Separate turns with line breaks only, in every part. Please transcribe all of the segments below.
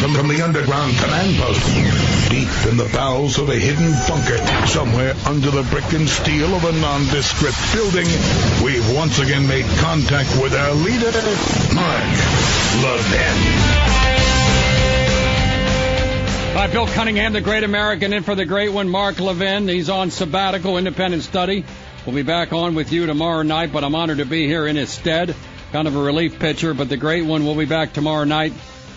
from, from the underground command post, deep in the bowels of a hidden bunker, somewhere under the brick and steel of a nondescript building, we've once again made contact with our leader, Mark Levin.
Hi, Bill Cunningham, the great American, in for the great one, Mark Levin. He's on sabbatical, independent study. We'll be back on with you tomorrow night, but I'm honored to be here in his stead. Kind of a relief pitcher, but the great one will be back tomorrow night.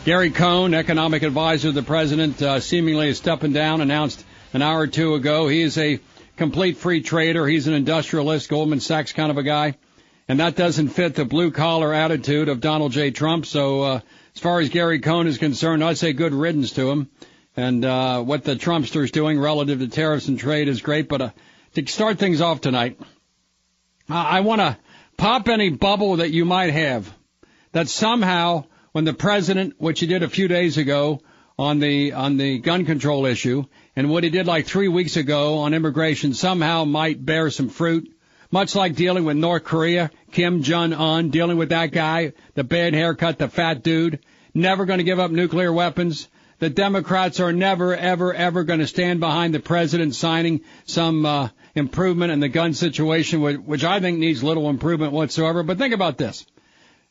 Gary Cohn, economic advisor to the president, uh, seemingly is stepping down, announced an hour or two ago. He is a complete free trader. He's an industrialist, Goldman Sachs kind of a guy. And that doesn't fit the blue collar attitude of Donald J. Trump. So, uh, as far as Gary Cohn is concerned, I'd say good riddance to him. And, uh, what the Trumpsters doing relative to tariffs and trade is great, but, uh, to start things off tonight, I want to pop any bubble that you might have that somehow when the president, which he did a few days ago on the on the gun control issue, and what he did like three weeks ago on immigration somehow might bear some fruit. Much like dealing with North Korea, Kim Jong Un, dealing with that guy, the bad haircut, the fat dude, never going to give up nuclear weapons. The Democrats are never, ever, ever going to stand behind the president signing some uh, improvement in the gun situation, which I think needs little improvement whatsoever. But think about this.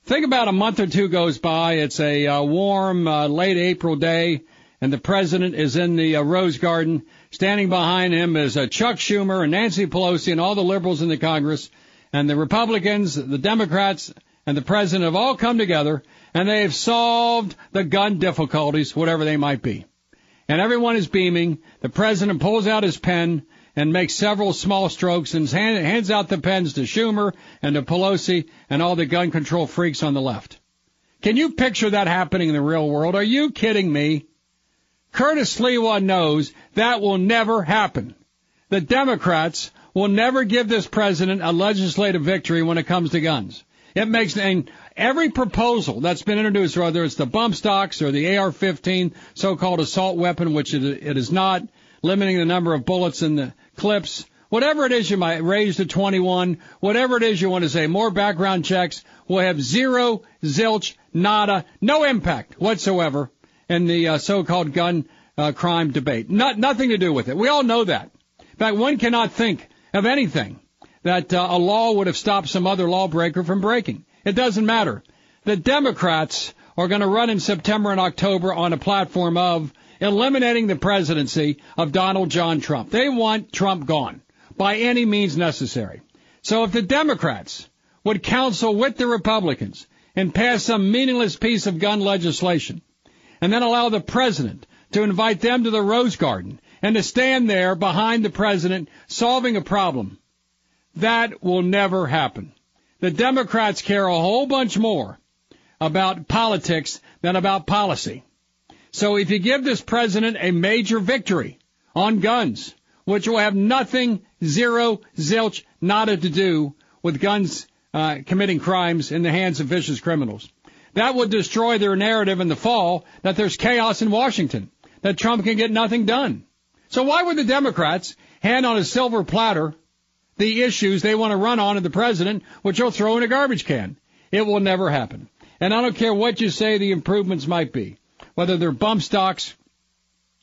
Think about a month or two goes by. It's a uh, warm, uh, late April day, and the president is in the uh, Rose Garden. Standing behind him is uh, Chuck Schumer and Nancy Pelosi and all the liberals in the Congress. And the Republicans, the Democrats, and the president have all come together, and they have solved the gun difficulties, whatever they might be. And everyone is beaming. The president pulls out his pen and makes several small strokes and hands out the pens to Schumer and to Pelosi and all the gun control freaks on the left. Can you picture that happening in the real world? Are you kidding me? Curtis Sliwa knows that will never happen. The Democrats will never give this president a legislative victory when it comes to guns. It makes and every proposal that's been introduced, whether it's the bump stocks or the AR-15 so-called assault weapon, which it, it is not, limiting the number of bullets in the clips, whatever it is you might raise to 21, whatever it is you want to say, more background checks will have zero, zilch, nada, no impact whatsoever in the uh, so-called gun uh, crime debate. Not, nothing to do with it. We all know that. In fact, one cannot think of anything that uh, a law would have stopped some other lawbreaker from breaking. It doesn't matter. The Democrats are going to run in September and October on a platform of eliminating the presidency of Donald John Trump. They want Trump gone by any means necessary. So if the Democrats would counsel with the Republicans and pass some meaningless piece of gun legislation and then allow the president to invite them to the Rose Garden and to stand there behind the president solving a problem, that will never happen. The Democrats care a whole bunch more about politics than about policy. So if you give this president a major victory on guns, which will have nothing, zero, zilch, nada to do with guns uh, committing crimes in the hands of vicious criminals, that would destroy their narrative in the fall that there's chaos in Washington, that Trump can get nothing done. So why would the Democrats hand on a silver platter the issues they want to run on to the president, which they'll throw in a garbage can? It will never happen. And I don't care what you say the improvements might be whether they're bump stocks,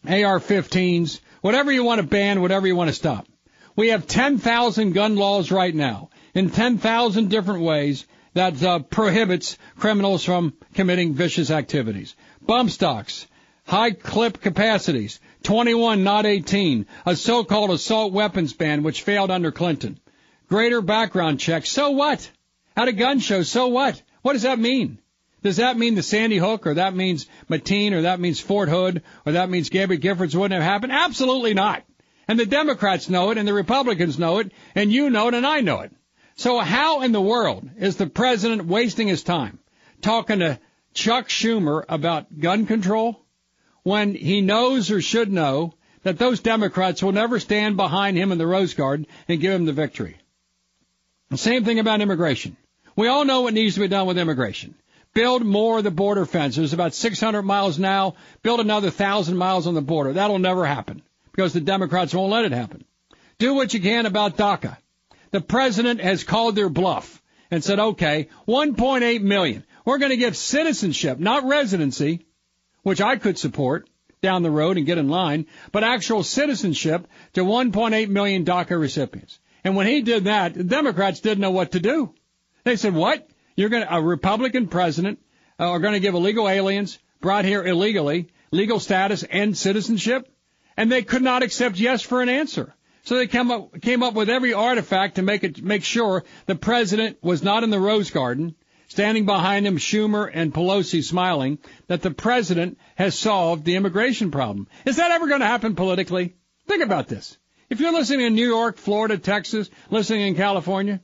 AR-15s, whatever you want to ban, whatever you want to stop. We have 10,000 gun laws right now in 10,000 different ways that uh, prohibits criminals from committing vicious activities. Bump stocks, high clip capacities, 21, not 18, a so-called assault weapons ban which failed under Clinton. Greater background checks. So what? At a gun show, so what? What does that mean? Does that mean the Sandy Hook, or that means Mateen, or that means Fort Hood, or that means Gabby Giffords wouldn't have happened? Absolutely not. And the Democrats know it, and the Republicans know it, and you know it, and I know it. So how in the world is the president wasting his time talking to Chuck Schumer about gun control when he knows or should know that those Democrats will never stand behind him in the Rose Garden and give him the victory? The same thing about immigration. We all know what needs to be done with immigration. Build more of the border fence. There's about 600 miles now. Build another thousand miles on the border. That'll never happen because the Democrats won't let it happen. Do what you can about DACA. The president has called their bluff and said, okay, 1.8 million. We're going to give citizenship, not residency. which I could support down the road and get in line, but actual citizenship to 1.8 million DACA recipients. And when he did that, the Democrats didn't know what to do. They said, what? You're going to, a Republican president uh, are going to give illegal aliens brought here illegally legal status and citizenship? And they could not accept yes for an answer. So they came up, came up with every artifact to make it, make sure the president was not in the Rose Garden, standing behind him, Schumer and Pelosi smiling, that the president has solved the immigration problem. Is that ever going to happen politically? Think about this. If you're listening in New York, Florida, Texas, listening in California,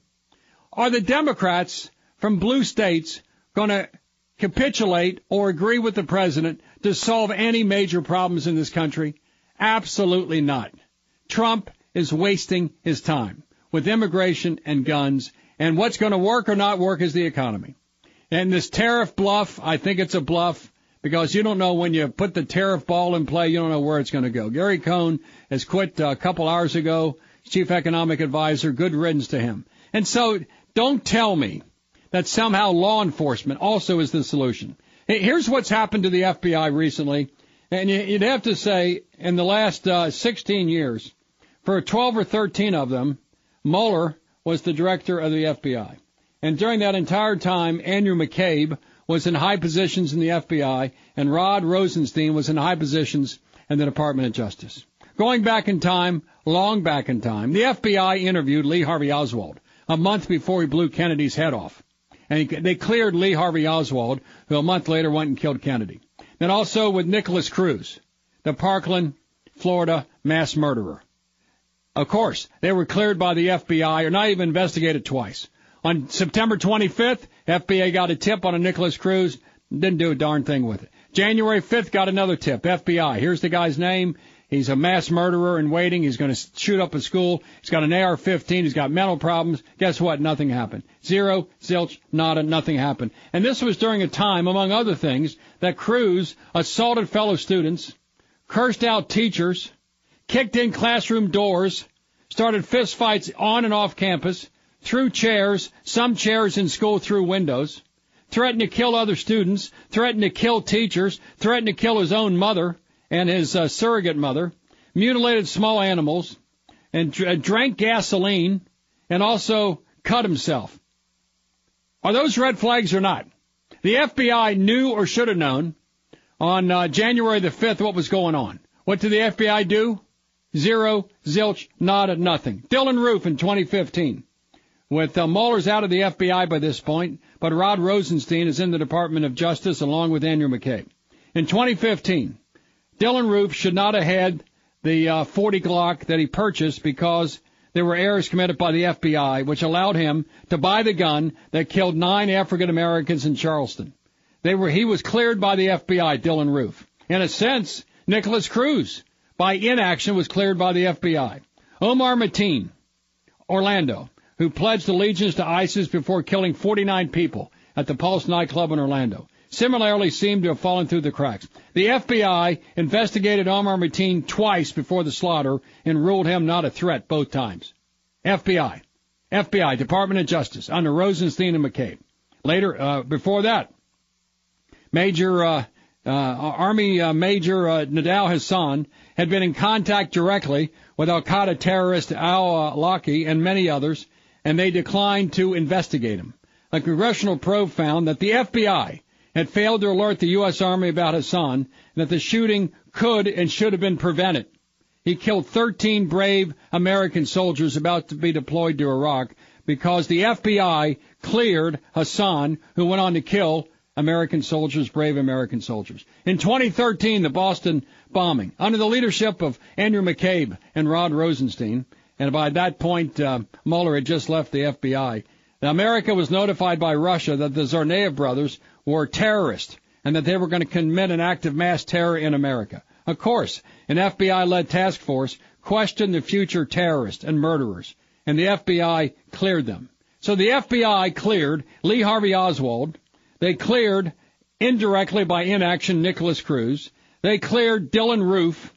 are the Democrats from blue states going to capitulate or agree with the president to solve any major problems in this country? Absolutely not. Trump is wasting his time with immigration and guns, and what's going to work or not work is the economy. And this tariff bluff, I think it's a bluff because you don't know when you put the tariff ball in play, you don't know where it's going to go. Gary Cohn has quit uh, a couple hours ago, chief economic advisor. Good riddance to him. And so don't tell me that somehow law enforcement also is the solution. Here's what's happened to the FBI recently, and you'd have to say in the last uh, 16 years, for 12 or 13 of them, Mueller was the director of the FBI. And during that entire time, Andrew McCabe was in high positions in the FBI, and Rod Rosenstein was in high positions in the Department of Justice. Going back in time, long back in time, the FBI interviewed Lee Harvey Oswald a month before he blew Kennedy's head off. And he, they cleared Lee Harvey Oswald, who a month later went and killed Kennedy. Then also with Nikolas Cruz, the Parkland, Florida mass murderer. Of course, they were cleared by the FBI or not even investigated twice. On September 25th, FBI got a tip on a Nikolas Cruz, didn't do a darn thing with it. January 5th got another tip, FBI. Here's the guy's name. He's a mass murderer in waiting. He's going to shoot up a school. He's got an AR-15. He's got mental problems. Guess what? Nothing happened. Zero, zilch, nada, nothing happened. And this was during a time, among other things, that Cruz assaulted fellow students, cursed out teachers, kicked in classroom doors, started fistfights on and off campus, threw chairs, some chairs in school through windows, threatened to kill other students, threatened to kill teachers, threatened to kill his own mother, and his uh, surrogate mother, mutilated small animals, and dr- drank gasoline, and also cut himself. Are those red flags or not? The FBI knew or should have known on uh, January the 5th what was going on. What did the FBI do? Zero, zilch, nada, nothing. Dylann Roof in 2015. With uh, Mueller's out of the FBI by this point, but Rod Rosenstein is in the Department of Justice along with Andrew McCabe. In 2015, Dylann Roof should not have had the uh, 40 Glock that he purchased because there were errors committed by the FBI, which allowed him to buy the gun that killed nine African Americans in Charleston. They were he was cleared by the FBI, Dylann Roof. In a sense, Nikolas Cruz, by inaction, was cleared by the FBI. Omar Mateen, Orlando, who pledged allegiance to ISIS before killing 49 people at the Pulse nightclub in Orlando similarly seem to have fallen through the cracks. The FBI investigated Omar Mateen twice before the slaughter and ruled him not a threat both times. FBI. FBI, Department of Justice, under Rosenstein and McCabe. Later, uh, before that, Major, uh, uh, Army uh, Major uh, Nidal Hasan had been in contact directly with Al Qaeda terrorist Al Awlaki and many others, and they declined to investigate him. A congressional probe found that the FBI had failed to alert the U.S. Army about Hasan and that the shooting could and should have been prevented. He killed 13 brave American soldiers about to be deployed to Iraq because the FBI cleared Hasan, who went on to kill American soldiers, brave American soldiers. In 2013, the Boston bombing, under the leadership of Andrew McCabe and Rod Rosenstein, and by that point, uh, Mueller had just left the FBI. America was notified by Russia that the Tsarnaev brothers were terrorists and that they were going to commit an act of mass terror in America. Of course, an FBI-led task force questioned the future terrorists and murderers, and the FBI cleared them. So the FBI cleared Lee Harvey Oswald. They cleared indirectly by inaction Nikolas Cruz. They cleared Dylann Roof.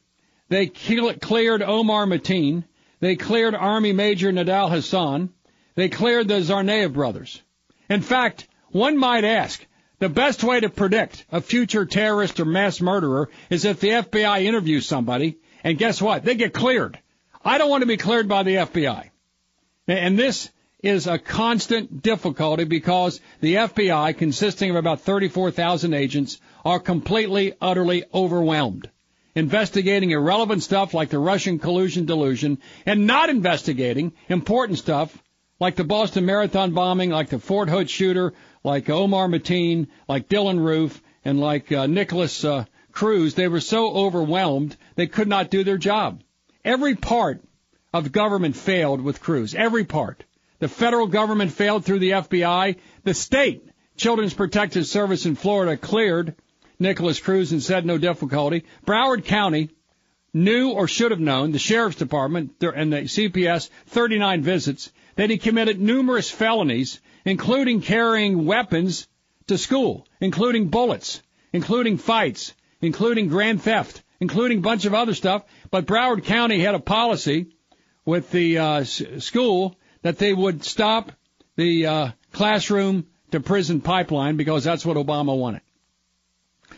They cleared Omar Mateen. They cleared Army Major Nidal Hasan. They cleared the Tsarnaev brothers. In fact, one might ask, The best way to predict a future terrorist or mass murderer is if the FBI interviews somebody, and guess what? They get cleared. I don't want to be cleared by the FBI. And this is a constant difficulty because the FBI, consisting of about 34,000 agents, are completely, utterly overwhelmed. Investigating irrelevant stuff like the Russian collusion delusion and not investigating important stuff like the Boston Marathon bombing, like the Fort Hood shooter, like Omar Mateen, like Dylann Roof, and like uh, Nikolas uh, Cruz. They were so overwhelmed they could not do their job. Every part of government failed with Cruz. Every part. The federal government failed through the FBI. The state Children's Protective Service in Florida cleared Nikolas Cruz and said no difficulty. Broward County knew or should have known, the Sheriff's Department and the CPS, 39 visits, that he committed numerous felonies, including carrying weapons to school, including bullets, including fights, including grand theft, including a bunch of other stuff. But Broward County had a policy with the uh, school that they would stop the uh, classroom to prison pipeline because that's what Obama wanted.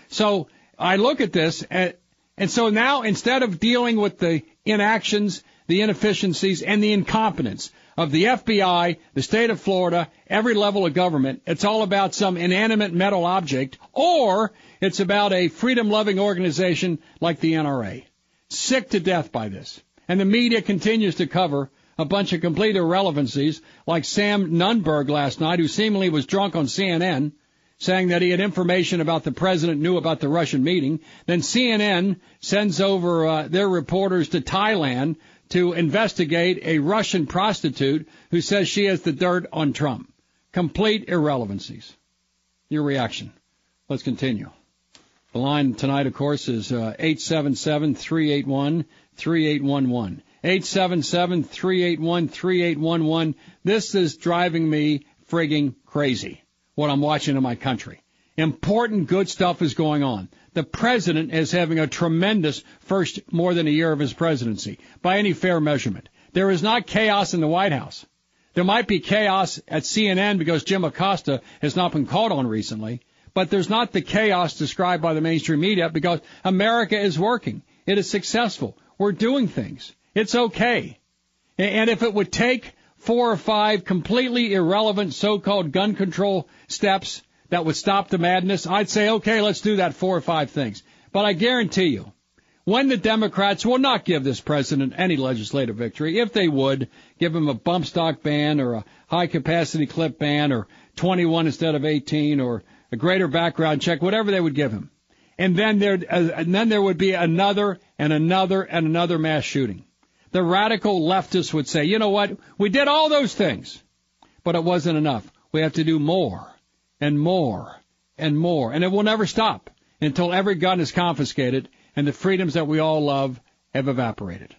So I look at this and, and so now instead of dealing with the inactions, the inefficiencies, and the incompetence of the FBI, the state of Florida, every level of government, it's all about some inanimate metal object, or it's about a freedom loving organization like the NRA. Sick to death by this. And the media continues to cover a bunch of complete irrelevancies, like Sam Nunberg last night, who seemingly was drunk on CNN, saying that he had information about the president knew about the Russian meeting. Then CNN sends over uh, their reporters to Thailand to investigate a Russian prostitute who says she has the dirt on Trump. Complete irrelevancies. Your reaction. Let's continue. The line tonight, of course, is uh, 877 381 3811. 877-381-3811. This is driving me frigging crazy, what I'm watching in my country. Important good stuff is going on. The president is having a tremendous first more than a year of his presidency, by any fair measurement. There is not chaos in the White House. There might be chaos at CNN because Jim Acosta has not been called on recently, but there's not the chaos described by the mainstream media because America is working. It is successful. We're doing things. It's okay. And if it would take four or five completely irrelevant so-called gun control steps that would stop the madness, I'd say, okay, let's do that four or five things. But I guarantee you, when the Democrats will not give this president any legislative victory, if they would, give him a bump stock ban or a high capacity clip ban or 21 instead of 18 or a greater background check, whatever they would give him. And then there, uh, and then there would be another and another and another mass shooting the radical leftists would say, you know what? We did all those things, but it wasn't enough. We have to do more and more and more. And it will never stop until every gun is confiscated and the freedoms that we all love have evaporated.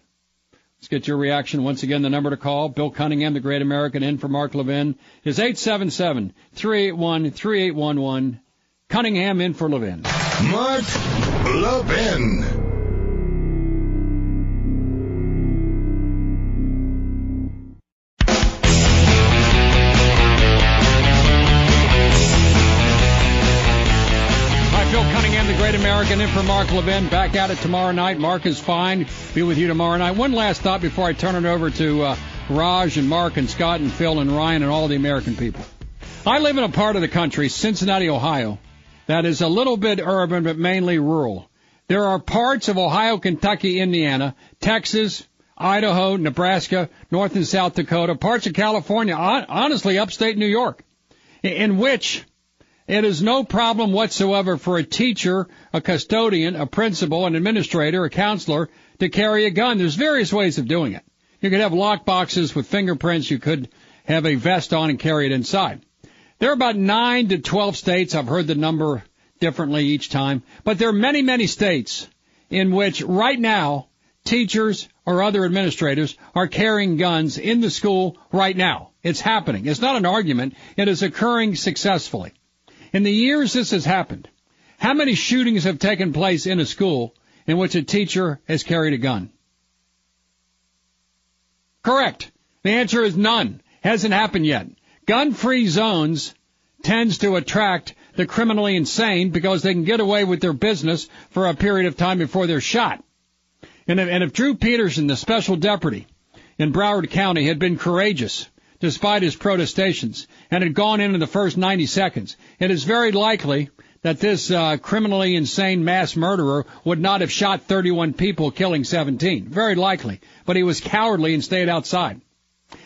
Let's get your reaction. Once again, the number to call, Bill Cunningham, the great American, in for Mark Levin, is 877-381-3811. Cunningham in for Levin.
Mark Levin.
American in for Mark Levin. Back at it tomorrow night. Mark is fine. Be with you tomorrow night. One last thought before I turn it over to uh, Raj and Mark and Scott and Phil and Ryan and all the American people. I live in a part of the country, Cincinnati, Ohio, that is a little bit urban but mainly rural. There are parts of Ohio, Kentucky, Indiana, Texas, Idaho, Nebraska, North and South Dakota, parts of California, honestly, upstate New York, in which it is no problem whatsoever for a teacher, a custodian, a principal, an administrator, a counselor to carry a gun. There's various ways of doing it. You could have lock boxes with fingerprints. You could have a vest on and carry it inside. There are about 9 to 12 states. I've heard the number differently each time. But there are many, many states in which right now teachers or other administrators are carrying guns in the school right now. It's happening. It's not an argument. It is occurring successfully. In the years this has happened, how many shootings have taken place in a school in which a teacher has carried a gun? Correct. The answer is none. Hasn't happened yet. Gun-free zones tends to attract the criminally insane because they can get away with their business for a period of time before they're shot. And if, and if Drew Peterson, the special deputy in Broward County, had been courageous despite his protestations and had gone in in the first 90 seconds, it is very likely that this uh, criminally insane mass murderer would not have shot 31 people, killing 17. Very likely. But he was cowardly and stayed outside.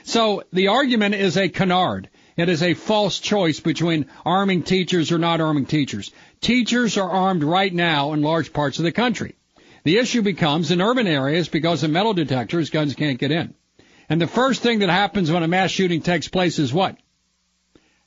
So the argument is a canard. It is a false choice between arming teachers or not arming teachers. Teachers are armed right now in large parts of the country. The issue becomes in urban areas because of metal detectors, guns can't get in. And the first thing that happens when a mass shooting takes place is what?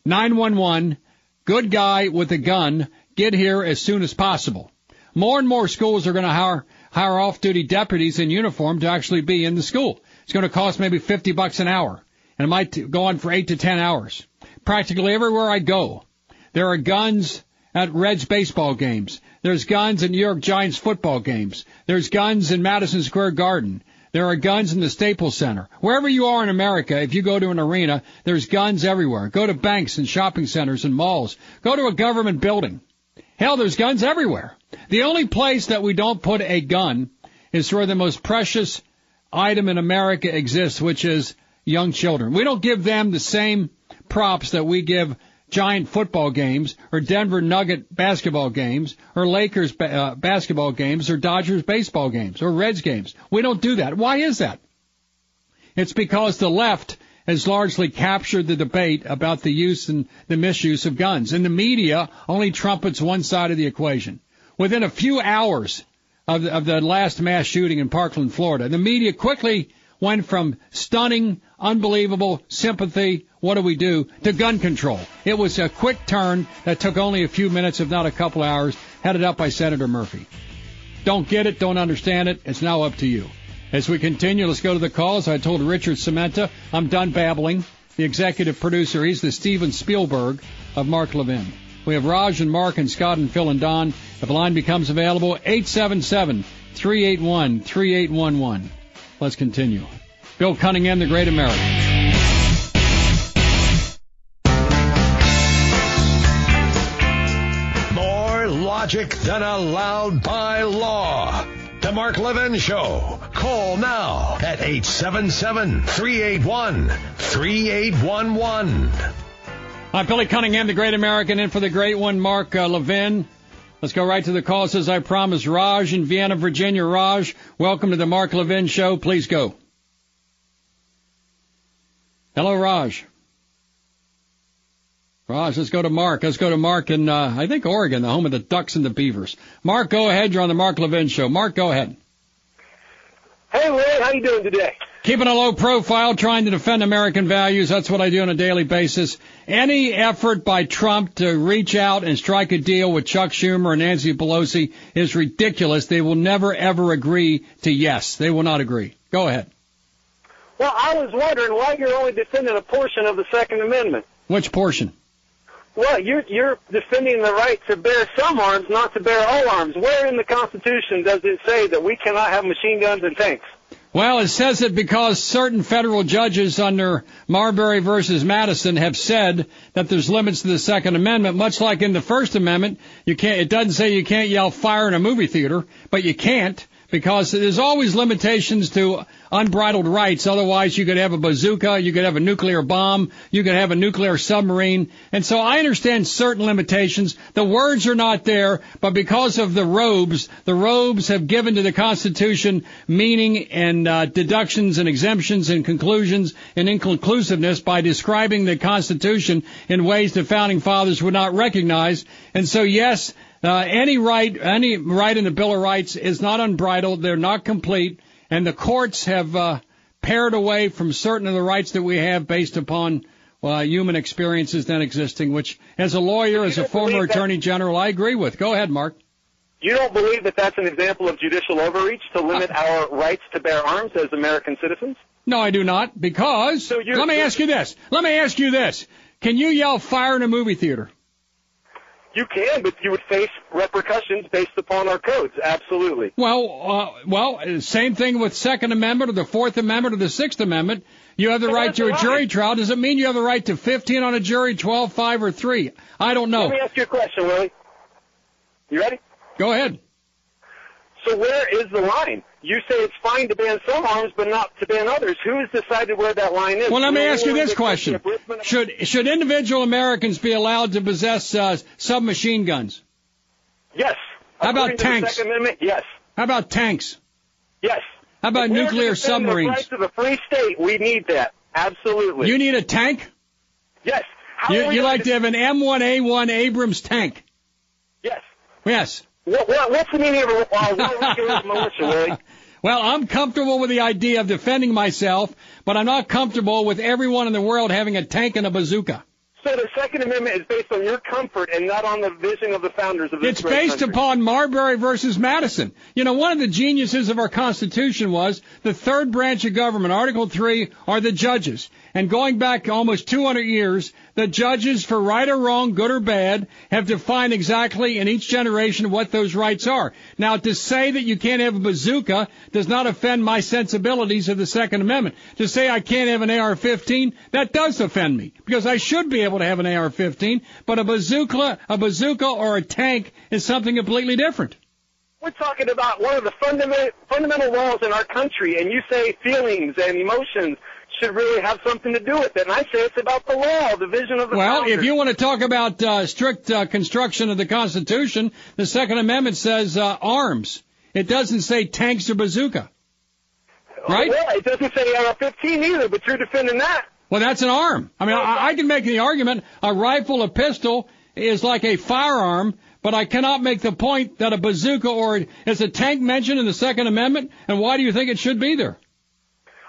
911, good guy with a gun, get here as soon as possible. More and more schools are going to hire, hire off-duty deputies in uniform to actually be in the school. It's going to cost maybe 50 bucks an hour and it might go on for eight to ten hours. Practically everywhere I go, there are guns at Reds baseball games. There's guns at New York Giants football games. There's guns in Madison Square Garden. There are guns in the Staples Center. Wherever you are in America, if you go to an arena, there's guns everywhere. Go to banks and shopping centers and malls. Go to a government building. Hell, there's guns everywhere. The only place that we don't put a gun is where the most precious item in America exists, which is young children. We don't give them the same props that we give Giant football games or Denver Nugget basketball games or Lakers ba- uh, basketball games or Dodgers baseball games or Reds games. We don't do that. Why is that? It's because the left has largely captured the debate about the use and the misuse of guns. And the media only trumpets one side of the equation. Within a few hours of the, of the last mass shooting in Parkland, Florida, the media quickly went from stunning, unbelievable sympathy, what do we do, to gun control. It was a quick turn that took only a few minutes, if not a couple hours, headed up by Senator Murphy. Don't get it, don't understand it, it's now up to you. As we continue, let's go to the calls. I told Richard Sementa, I'm done babbling. The executive producer, he's the Steven Spielberg of Mark Levin. We have Raj and Mark and Scott and Phil and Don. If a line becomes available, 877 381 3811. Let's continue. Bill Cunningham, the Great American.
Logic than allowed by law. The Mark Levin Show. Call now at 877-381-3811.
I'm Billy Cunningham, the Great American, in for the Great One, Mark uh, Levin. Let's go right to the calls as I promised. Raj in Vienna, Virginia. Raj, welcome to the Mark Levin Show. Please go. Hello, Raj. Raj, let's go to Mark. Let's go to Mark in, uh, I think Oregon, the home of the Ducks and the Beavers. Mark, go ahead. You're on the Mark Levin Show. Mark, go ahead.
Hey, Ray, how you doing today?
Keeping a low profile, trying to defend American values. That's what I do on a daily basis. Any effort by Trump to reach out and strike a deal with Chuck Schumer and Nancy Pelosi is ridiculous. They will never ever agree to yes. They will not agree. Go ahead.
Well, I was wondering why you're only defending a portion of the Second Amendment.
Which portion?
Well, you're you're defending the right to bear some arms, not to bear all arms. Where in the Constitution does it say that we cannot have machine guns and tanks?
Well, it says it because certain federal judges under Marbury versus Madison have said that there's limits to the Second Amendment, much like in the First Amendment. You can't, it doesn't say you can't yell fire in a movie theater, but you can't because there's always limitations to unbridled rights. Otherwise, you could have a bazooka, you could have a nuclear bomb, you could have a nuclear submarine. And so I understand certain limitations. The words are not there, but because of the robes, the robes have given to the Constitution meaning and uh, deductions and exemptions and conclusions and inconclusiveness by describing the Constitution in ways the founding fathers would not recognize. And so, yes, uh, any right, any right in the Bill of Rights is not unbridled. They're not complete, and the courts have uh, pared away from certain of the rights that we have based upon uh, human experiences then existing. Which, as a lawyer, as a former attorney general, I agree with. Go ahead, Mark.
You don't believe that that's an example of judicial overreach to limit our rights to bear arms as American citizens?
No, I do not, because
So
let me ask you this. Let me ask you this. Can you yell fire in a movie theater?
You can, but you would face repercussions based upon our codes. Absolutely.
Well, uh, well, same thing with Second Amendment or the Fourth Amendment or the Sixth Amendment. You have the right to a
right.
jury trial. Does it mean you have the right to 15 on a jury, 12, 5, or 3? I don't know.
Let me ask you a question, Willie. You ready?
Go ahead.
So where is the line? You say it's fine to ban some arms, but not to ban others. Who has decided where that line is?
Well, let me ask you this question:
accept the abridgment of-
Should should individual Americans be allowed to possess uh, submachine guns?
Yes.
How about
According to the
tanks?
Second Amendment, yes.
How about tanks?
Yes.
How about
If
nuclear submarines?
The rights of a free state, we need that. Absolutely.
You need a tank?
yes. How
You, you like to have an M1A1 Abrams tank?
Yes.
Yes.
What, what, what's the meaning of a uh, well-regulated militia, Willie?
Well, I'm comfortable with the idea of defending myself, but I'm not comfortable with everyone in the world having a tank and a bazooka.
So the Second Amendment is based on your comfort and not on the vision of the founders of this
It's based
country.
upon Marbury versus Madison. You know, one of the geniuses of our Constitution was the third branch of government, Article 3, are the judges. And going back almost 200 years, the judges, for right or wrong, good or bad, have defined exactly in each generation what those rights are. Now, to say that you can't have a bazooka does not offend my sensibilities of the Second Amendment. To say I can't have an AR-15, that does offend me, because I should be able to have an AR-15, but a bazooka, a bazooka or a tank is something completely different.
We're talking about one of the fundamental fundamental laws in our country, and you say feelings and emotions should really have something to do with it. And I say it's about the law, the vision of the
Well, if you want to talk about uh, strict uh, construction of the Constitution, the Second Amendment says uh, arms. It doesn't say tanks or bazooka. Right?
Well, it doesn't say AR-15 either, but you're defending that.
Well, that's an arm. I mean, I, I can make the argument a rifle, a pistol is like a firearm, but I cannot make the point that a bazooka or is a tank mentioned in the Second Amendment. And why do you think it should be there?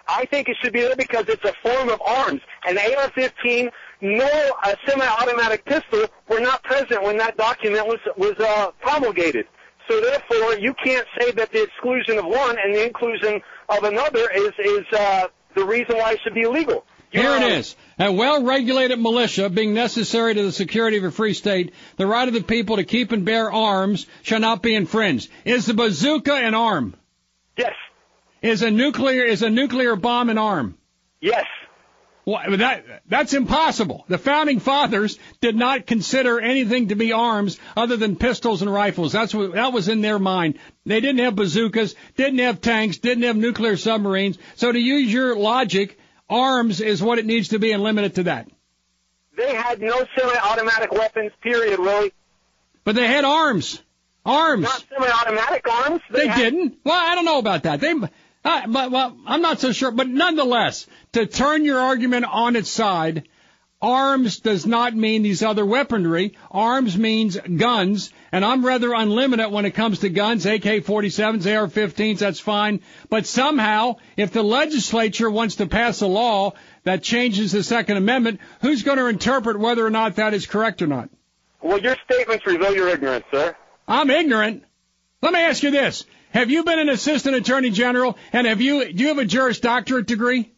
I think it should be there because it's a form of arms. An AR-15 nor a semi-automatic pistol were not present when that document was was uh, promulgated. So therefore, you can't say that the exclusion of one and the inclusion of another is is uh, the reason why it should be illegal. You
Here it
know,
is. A well-regulated militia being necessary to the security of a free state, the right of the people to keep and bear arms shall not be infringed. Is the bazooka an arm?
Yes.
Is a nuclear is a nuclear bomb an arm?
Yes.
Well, that that's impossible. The founding fathers did not consider anything to be arms other than pistols and rifles. That's what that was in their mind. They didn't have bazookas, didn't have tanks, didn't have nuclear submarines. So to use your logic, arms is what it needs to be and limited to that.
They had no semi-automatic weapons, period, Willie.
But they had arms. Arms.
Not semi-automatic arms.
They
had-
didn't. Well, I don't know about that. They, uh, but well, I'm not so sure. But nonetheless, to turn your argument on its side, arms does not mean these other weaponry. Arms means guns, and I'm rather unlimited when it comes to guns. AK-47s, AR-15s, that's fine. But somehow, if the legislature wants to pass a law that changes the Second Amendment, who's going to interpret whether or not that is correct or not?
Well, your statements reveal your ignorance, sir.
I'm ignorant. Let me ask you this. Have you been an assistant attorney general and have you, do you have a Juris Doctorate degree?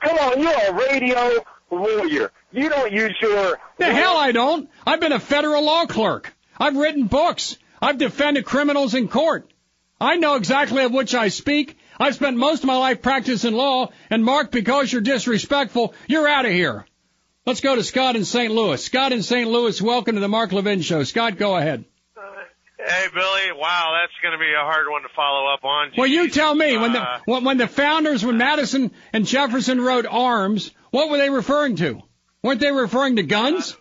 Come on, you're a radio lawyer. You don't use your.
The hell I don't. I've been a federal law clerk. I've written books. I've defended criminals in court. I know exactly of which I speak. I've spent most of my life practicing law, and Mark, because you're disrespectful, you're out of here. Let's go to Scott in St. Louis. Scott in St. Louis, welcome to the Mark Levin Show. Scott, go ahead.
Hey Billy, wow, that's going to be a hard one to follow up on.
Well, you tell me when the
Uh,
when, when the founders, when Madison and Jefferson wrote arms, what were they referring to? Weren't they referring to guns?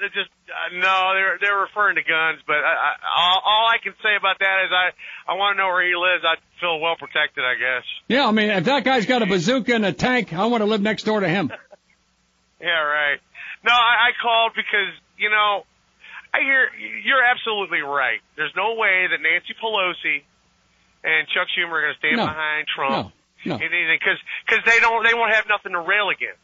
th- just uh, no, they're they're referring to guns, but I, I, all, all I can say about that is I I want to know where he lives. I feel well protected, I guess.
Yeah, I mean, if that guy's got a bazooka and a tank, I want to live next door to him.
Yeah, right. No, I, I called because you know I hear you're absolutely right. There's no way that Nancy Pelosi and Chuck Schumer are going to stand
No.
behind Trump.
No, no.
anything because because they don't they won't have nothing to rail against.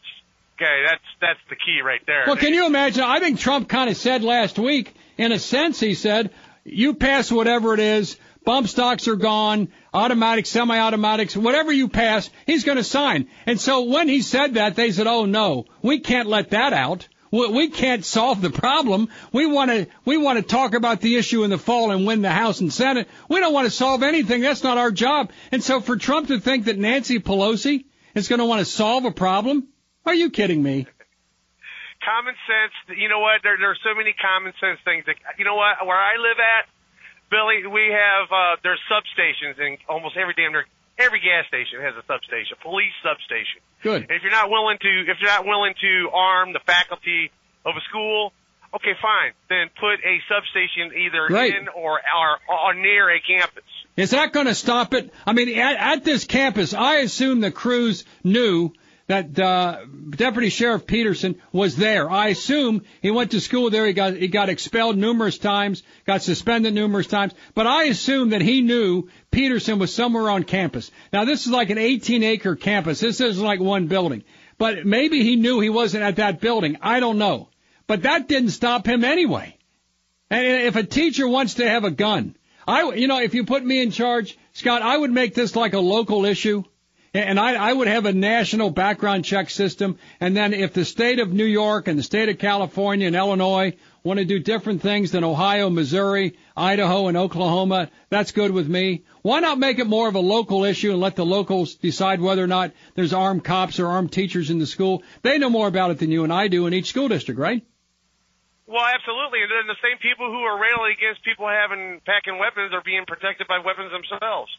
Okay, that's that's the key right there.
Well, can you imagine? I think Trump kind of said last week, in a sense, he said, you pass whatever it is, bump stocks are gone, automatics, semi-automatics, whatever you pass, he's going to sign. And so when he said that, they said, oh no, we can't let that out. We, can't solve the problem. We want to we want to talk about the issue in the fall and win the House and Senate. We don't want to solve anything. That's not our job. And so for Trump to think that Nancy Pelosi is going to want to solve a problem, are you kidding me?
Common sense. You know what? There, there are so many common sense things. That, you know what? Where I live at, Billy, we have uh, there's substations in almost every damn every gas station has a substation, police substation.
Good.
And if you're not willing to, if you're not willing to arm the faculty of a school, okay, fine. Then put a substation either
Right.
in or, or or near a campus.
Is that going to stop it? I mean, at, at this campus, I assume the Cruz knew that uh, Deputy Sheriff Peterson was there. I assume he went to school there. He got he got expelled numerous times, got suspended numerous times. But I assume that he knew Peterson was somewhere on campus. Now this is like an 18 acre campus. This isn't like one building. But maybe he knew he wasn't at that building. I don't know. But that didn't stop him anyway. And if a teacher wants to have a gun, I, you know, if you put me in charge, Scott, I would make this like a local issue. And I, I would have a national background check system. And then if the state of New York and the state of California and Illinois want to do different things than Ohio, Missouri, Idaho, and Oklahoma, that's good with me. Why not make it more of a local issue and let the locals decide whether or not there's armed cops or armed teachers in the school? They know more about it than you and I do in each school district, right?
Well, absolutely. And then the same people who are railing against people having packing weapons are being protected by weapons themselves.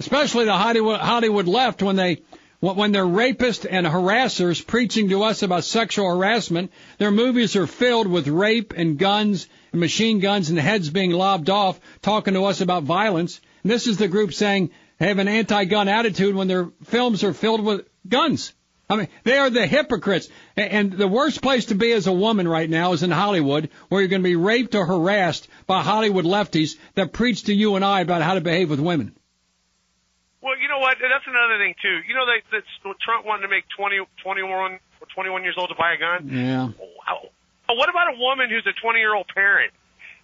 especially the Hollywood, Hollywood left when they when they're rapists and harassers preaching to us about sexual harassment. Their movies are filled with rape and guns and machine guns and heads being lobbed off, talking to us about violence. And this is the group saying they have an anti-gun attitude when their films are filled with guns. I mean, they are the hypocrites. And the worst place to be as a woman right now is in Hollywood, where you're going to be raped or harassed by Hollywood lefties that preach to you and I about how to behave with women.
Well, you know what? That's another thing too. You know that, that Trump wanted to make 20, 21, or 21 years old to buy a gun.
Yeah.
Wow. But What about a woman who's a 20 year old parent?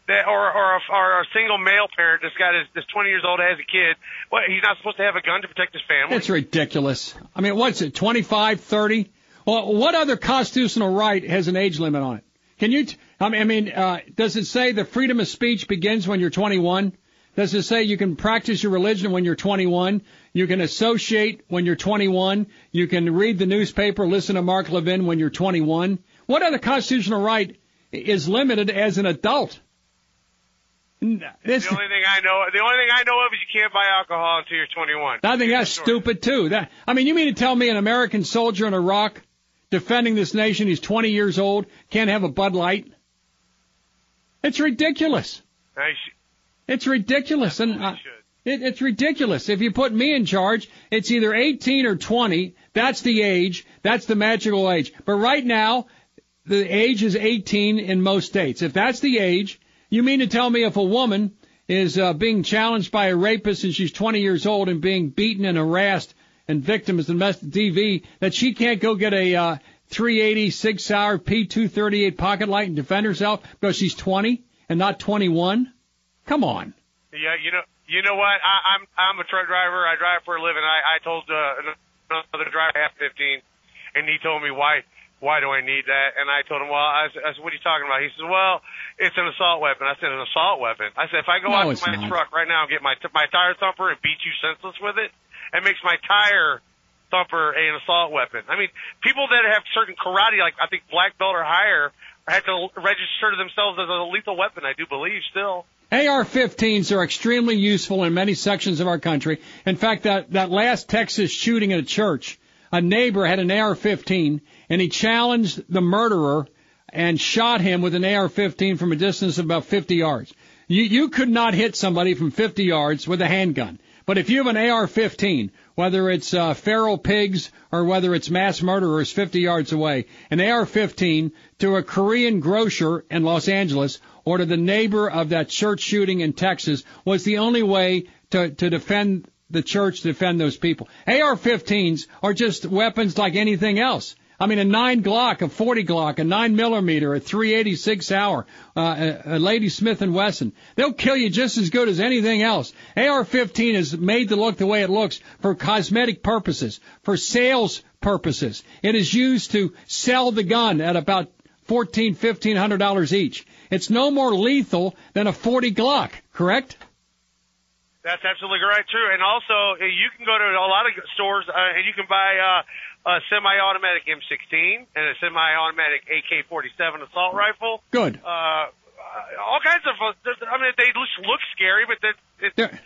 That, or, or, a, or a single male parent that's got his, that's 20 years old has a kid. What, he's not supposed to have a gun to protect his family?
It's ridiculous. I mean, what's it, 25, 30? Well, what other constitutional right has an age limit on it? Can you, t- I mean, I mean uh, does it say the freedom of speech begins when you're 21? Does it say you can practice your religion when you're 21? You can associate when you're 21? You can read the newspaper, listen to Mark Levin when you're 21? What other constitutional right is limited as an adult? This,
the only thing I know, the only thing I know of is you can't buy alcohol until you're 21.
I think that's stupid too. That I mean, you mean to tell me an American soldier in Iraq defending this nation, he's 20 years old, can't have a Bud Light? It's ridiculous. It's ridiculous, and
should.
it, it's ridiculous. If you put me in charge, it's either 18 or 20. That's the age. That's the magical age. But right now, the age is 18 in most states. If that's the age, you mean to tell me if a woman is uh, being challenged by a rapist and she's 20 years old and being beaten and harassed and victim of domestic DV that she can't go get a uh, 386 hour P238 pocket light and defend herself because she's 20 and not 21? Come on.
Yeah, you know, you know what? I, I'm I'm a truck driver. I drive for a living. I I told uh, another driver I have 15, and he told me why why do I need that? And I told him, well, I said, I said, what are you talking about? He says, well, it's an assault weapon. I said, an assault weapon. I said, if I go
No,
out to my
not.
truck right now and get my my tire thumper and beat you senseless with it, it makes my tire thumper an assault weapon. I mean, people that have certain karate, like I think black belt or higher, have to register themselves as a lethal weapon. I do believe still.
AR-15s are extremely useful in many sections of our country. In fact, that, that last Texas shooting at a church, a neighbor had an AR-15 and he challenged the murderer and shot him with an AR-15 from a distance of about 50 yards. You, you could not hit somebody from 50 yards with a handgun. But if you have an AR-15, whether it's uh, feral pigs or whether it's mass murderers 50 yards away, an AR-15 to a Korean grocer in Los Angeles or to the neighbor of that church shooting in Texas was the only way to, to defend the church, to defend those people. AR-15s are just weapons like anything else. I mean, a 9 Glock, a 40 Glock, a 9 millimeter, a 386 hour, uh, a, a Lady Smith and Wesson. They'll kill you just as good as anything else. AR-15 is made to look the way it looks for cosmetic purposes, for sales purposes. It is used to sell the gun at about fourteen, fifteen hundred dollars each. It's no more lethal than a 40 Glock, correct?
That's absolutely right, true. And also, uh, you can go to a lot of stores uh, and you can buy uh, a semi-automatic M16 and a semi-automatic AK-47 assault rifle.
Good.
Uh, all kinds of. I mean, they just look scary, but that it,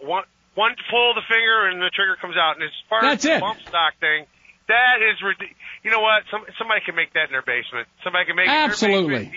one one pull of the finger and the trigger comes out. And as far
That's
as the
it.
bump stock thing, that is ridiculous. You know what? Some, somebody can make that in their basement. Somebody can make it
Absolutely.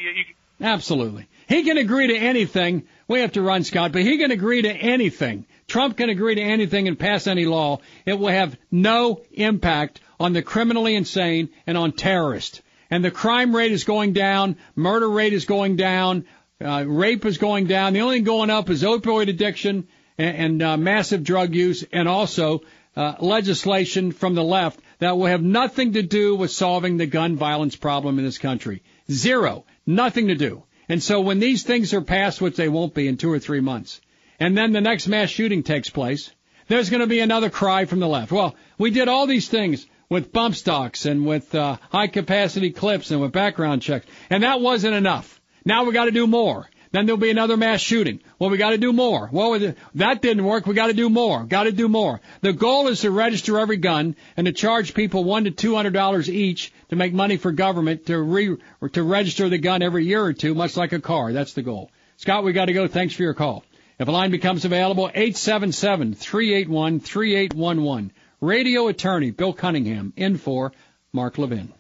Absolutely. He can agree to anything. We have to run, Scott, but he can agree to anything. Trump can agree to anything and pass any law. It will have no impact on the criminally insane and on terrorists. And the crime rate is going down, murder rate is going down, uh, rape is going down. The only thing going up is opioid addiction and, and uh, massive drug use, and also uh, legislation from the left that will have nothing to do with solving the gun violence problem in this country. Zero. Nothing to do. And so when these things are passed, which they won't be in two or three months, and then the next mass shooting takes place, there's going to be another cry from the left. Well, we did all these things with bump stocks and with uh, high capacity clips and with background checks, and that wasn't enough. Now we got to do more. Then there'll be another mass shooting. Well, we got to do more. Well, that didn't work. We got to do more. Got to do more. The goal is to register every gun and to charge people one to two hundred dollars each to make money for government to re to register the gun every year or two, much like a car. That's the goal. Scott, we got to go. Thanks for your call. If a line becomes available, eight seven seven three eight one three eight one one. Radio attorney Bill Cunningham in for Mark Levin.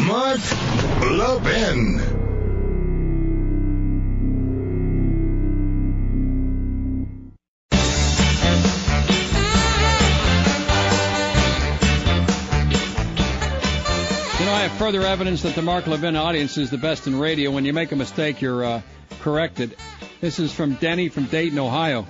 Mark Levin.
Know, I have further evidence that the Mark Levin audience is the best in radio. When you make a mistake, you're uh, corrected. This is from Denny from Dayton, Ohio.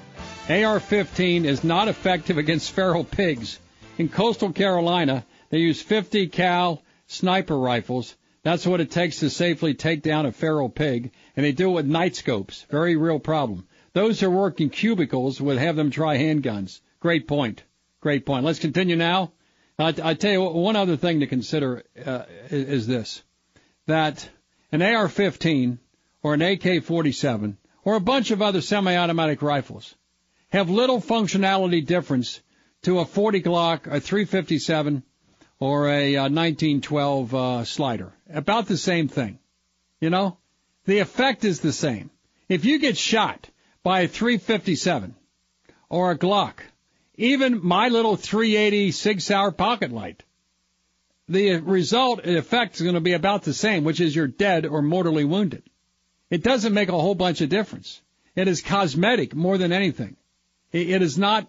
AR-15 is not effective against feral pigs. In coastal Carolina, they use 50 cal sniper rifles. That's what it takes to safely take down a feral pig, and they do it with night scopes. Very real problem. Those who work in cubicles would have them try handguns. Great point. Great point. Let's continue now. I, I tell you one other thing to consider uh, is, is this: that an AR-15 or an AK-47 or a bunch of other semi-automatic rifles have little functionality difference to a 40 Glock, a 357, or a, uh 1912 uh, slider. About the same thing. You know, the effect is the same. If you get shot by a 357 or a Glock, even my little 380 Sig Sauer pocket light, the result, effect is going to be about the same, which is you're dead or mortally wounded. It doesn't make a whole bunch of difference. It is cosmetic more than anything. It is not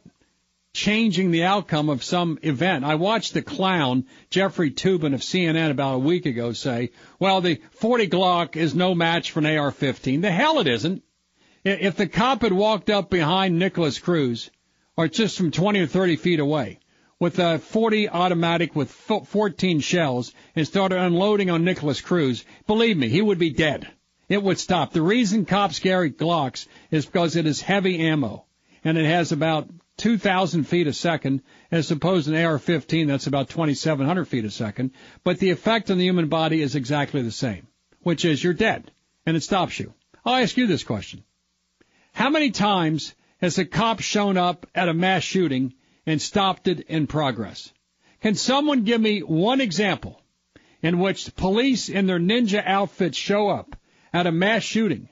changing the outcome of some event. I watched the clown, Jeffrey Toobin of CNN about a week ago say, well, the 40 Glock is no match for an AR-15. The hell it isn't. If the cop had walked up behind Nikolas Cruz, or just from 20 or 30 feet away, with a 40 automatic with 14 shells and started unloading on Nikolas Cruz, believe me, he would be dead. It would stop. The reason cops carry Glocks is because it is heavy ammo and it has about 2,000 feet a second, as opposed to an AR-15 that's about 2,700 feet a second. But the effect on the human body is exactly the same, which is you're dead, and it stops you. I'll ask you this question: How many times has a cop shown up at a mass shooting and stopped it in progress? Can someone give me one example in which police in their ninja outfits show up at a mass shooting,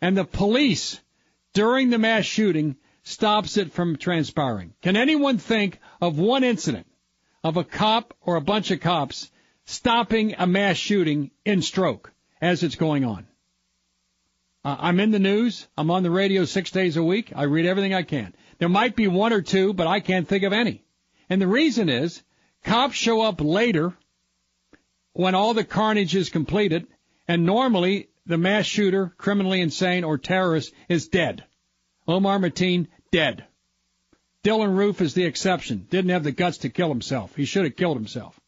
and the police during the mass shooting stops it from transpiring. Can anyone think of one incident of a cop or a bunch of cops stopping a mass shooting in stroke as it's going on? Uh, I'm in the news. I'm on the radio six days a week. I read everything I can. There might be one or two, but I can't think of any. And the reason is cops show up later when all the carnage is completed, and normally the mass shooter, criminally insane, or terrorist is dead. Omar Mateen, dead. Dylann Roof is the exception. Didn't have the guts to kill himself. He should have killed himself.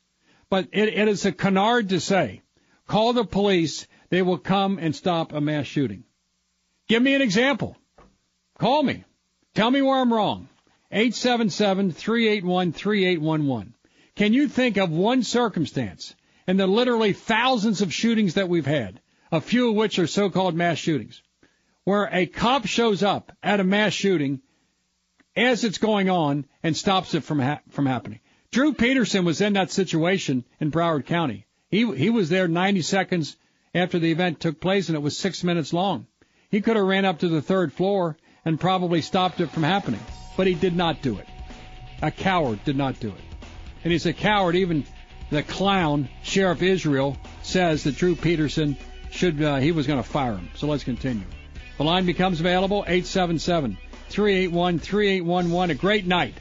But it, it is a canard to say, call the police. They will come and stop a mass shooting. Give me an example. Call me. Tell me where I'm wrong. 877-381-3811. Can you think of one circumstance in the literally thousands of shootings that we've had, a few of which are so-called mass shootings, where a cop shows up at a mass shooting as it's going on and stops it from ha- from happening. Drew Peterson was in that situation in Broward County. He he was there 90 seconds after the event took place, and it was six minutes long. He could have ran up to the third floor and probably stopped it from happening, but he did not do it. A coward did not do it, and he's a coward. Even the clown Sheriff Israel says that Drew Peterson should uh, he was going to fire him. So let's continue. The line becomes available 877 381 3811. A great night.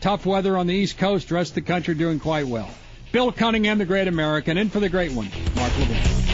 Tough weather on the East Coast. Rest of the country doing quite well. Bill Cunningham, the great American, in for the great one, Mark Levin.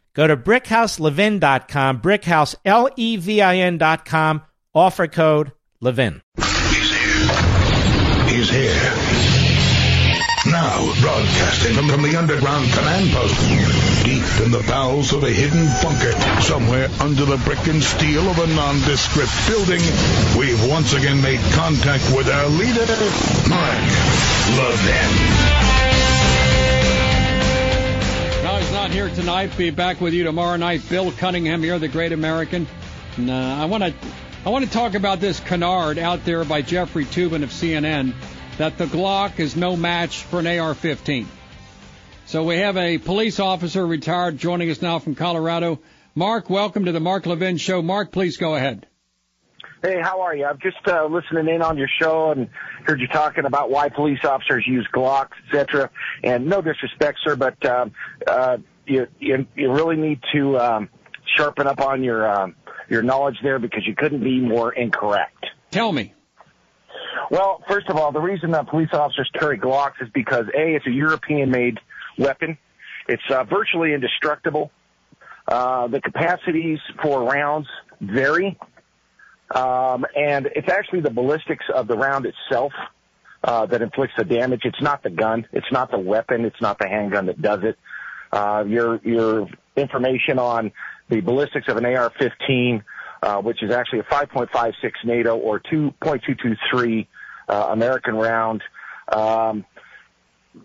Go to brickhouselevin.com, brickhouse.levin.com, offer code LEVIN.
He's here. He's here. Now, broadcasting from, from the underground command post, deep in the bowels of a hidden bunker, somewhere under the brick and steel of a nondescript building, we've once again made contact with our leader, Mark Levin.
No, not here tonight. Be back with you tomorrow night. Bill Cunningham here, the great American. And, uh, I want to I want to talk about this canard out there by Jeffrey Toobin of CNN that the Glock is no match for an AR-15. So we have a police officer retired joining us now from Colorado. Mark, welcome to the Mark Levin Show. Mark, please go ahead.
Hey, how are you? I'm just uh, listening in on your show and heard you talking about why police officers use Glocks, etc. And no disrespect, sir, but um, uh, you, you you really need to um, sharpen up on your um, your knowledge there because you couldn't be more incorrect.
Tell me.
Well, first of all, the reason that police officers carry Glocks is because a it's a European-made weapon. It's uh, virtually indestructible. Uh, the capacities for rounds vary. Um, and it's actually the ballistics of the round itself uh, that inflicts the damage. It's not the gun. It's not the weapon. It's not the handgun that does it. Uh, your your information on the ballistics of an AR-15, uh, which is actually a 5.56 NATO or 2.223 uh, American round. Um,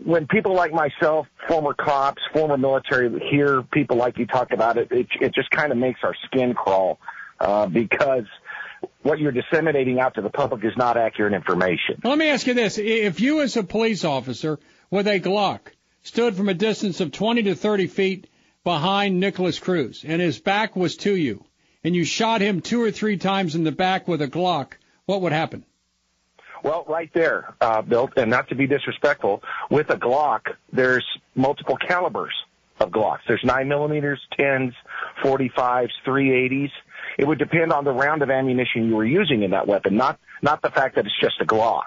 when people like myself, former cops, former military, hear people like you talk about it, it, it just kind of makes our skin crawl uh, because what you're disseminating out to the public is not accurate information.
Let me ask you this. If you as a police officer with a Glock stood from a distance of 20 to 30 feet behind Nikolas Cruz and his back was to you and you shot him two or three times in the back with a Glock, what would happen?
Well, right there, uh, Bill, and not to be disrespectful, with a Glock, there's multiple calibers of Glocks. There's 9 millimeters, 10s, 45s, 380s. It would depend on the round of ammunition you were using in that weapon, not not the fact that it's just a Glock.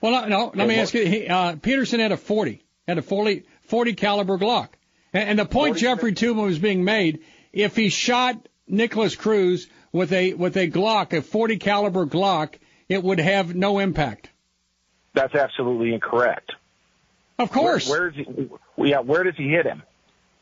Well, no, let me ask you. He, uh, Peterson had a 40, had a 40, 40 caliber Glock, and, and the point
40
Jeffrey Toobin was being made, if he shot Nikolas Cruz with a with a Glock, a 40 caliber Glock, it would have no impact.
That's absolutely incorrect.
Of course.
Where, where is he? Yeah, where does he hit him?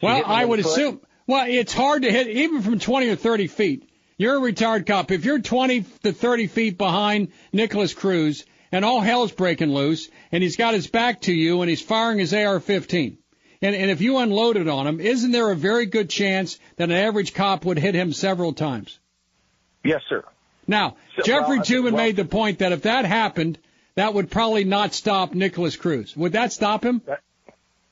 well,
hit him
I would
foot?
assume. Well, it's hard to hit even from 20 or 30 feet. You're a retired cop. If you're 20 to 30 feet behind Nikolas Cruz and all hell's breaking loose and he's got his back to you and he's firing his AR-15, and, and if you unloaded on him, isn't there a very good chance that an average cop would hit him several times?
Yes, sir.
Now,
So-
Jeffrey
well,
Toobin
well-
made the point that if that happened, that would probably not stop Nikolas Cruz. Would that stop him?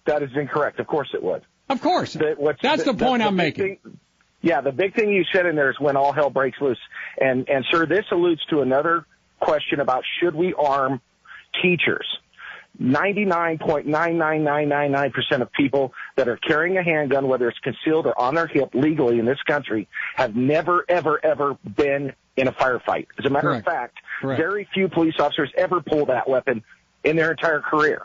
That is incorrect. Of course it would.
Of course.
The-
That's the, point I'm
big
making.
thing- yeah, the big thing you said in there is when all hell breaks loose. And, and sir, this alludes to another question about should we arm teachers? 99.99999% of people that are carrying a handgun, whether it's concealed or on their hip legally in this country, have never, ever, ever been in a firefight. As a matter
Correct.
of fact,
Correct.
very few police officers ever pull that weapon in their entire career.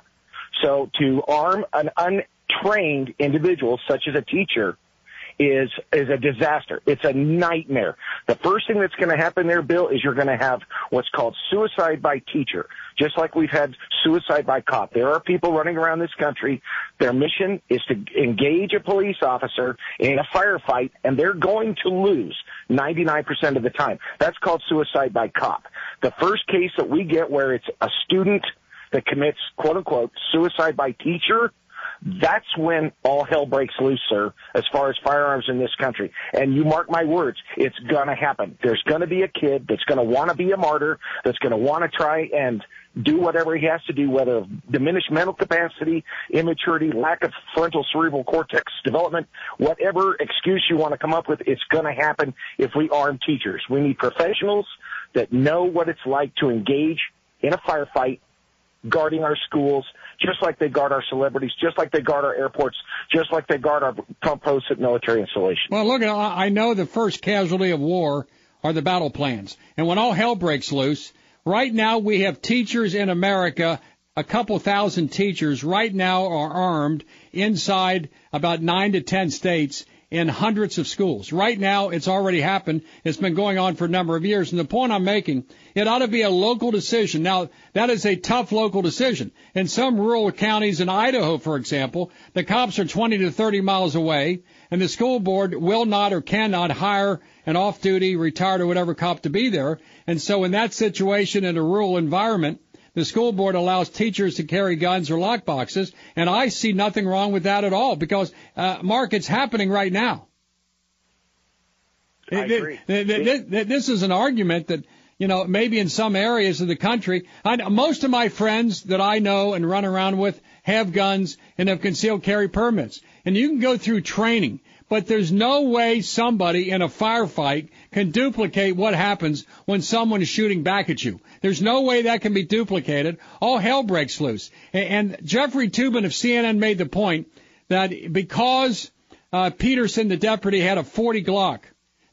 So to arm an untrained individual, such as a teacher, is is a disaster. It's a nightmare. The first thing that's going to happen there, Bill, is you're going to have what's called suicide by teacher, just like we've had suicide by cop. There are people running around this country. Their mission is to engage a police officer in a firefight, and they're going to lose 99% of the time. That's called suicide by cop. The first case that we get where it's a student that commits quote unquote suicide by teacher, that's when all hell breaks loose, sir, as far as firearms in this country. And you mark my words, it's gonna happen. There's gonna be a kid that's gonna wanna be a martyr, that's gonna wanna try and do whatever he has to do, whether diminished mental capacity, immaturity, lack of frontal cerebral cortex development, whatever excuse you want to come up with, it's going to happen if we arm teachers. We need professionals that know what it's like to engage in a firefight guarding our schools, just like they guard our celebrities, just like they guard our airports, just like they guard our pump posts at military installations.
Well, look, I know the first casualty of war are the battle plans. And when all hell breaks loose, right now we have teachers in America, a couple thousand teachers right now are armed inside about nine to ten states in hundreds of schools. Right now, it's already happened. It's been going on for a number of years. And the point I'm making, it ought to be a local decision. Now, that is a tough local decision. In some rural counties in Idaho, for example, the cops are 20 to 30 miles away, and the school board will not or cannot hire an off-duty, retired, or whatever cop to be there. And so in that situation, in a rural environment, the school board allows teachers to carry guns or lockboxes, and I see nothing wrong with that at all because, uh, Mark, it's happening right now.
I agree.
th- th- th- th- This is an argument that, you know, maybe in some areas of the country, I, most of my friends that I know and run around with have guns and have concealed carry permits. And you can go through training, but there's no way somebody in a firefight can duplicate what happens when someone is shooting back at you. There's no way that can be duplicated. All hell breaks loose. And, Jeffrey Toobin of CNN made the point that because uh, Peterson, the deputy, had a 40 Glock,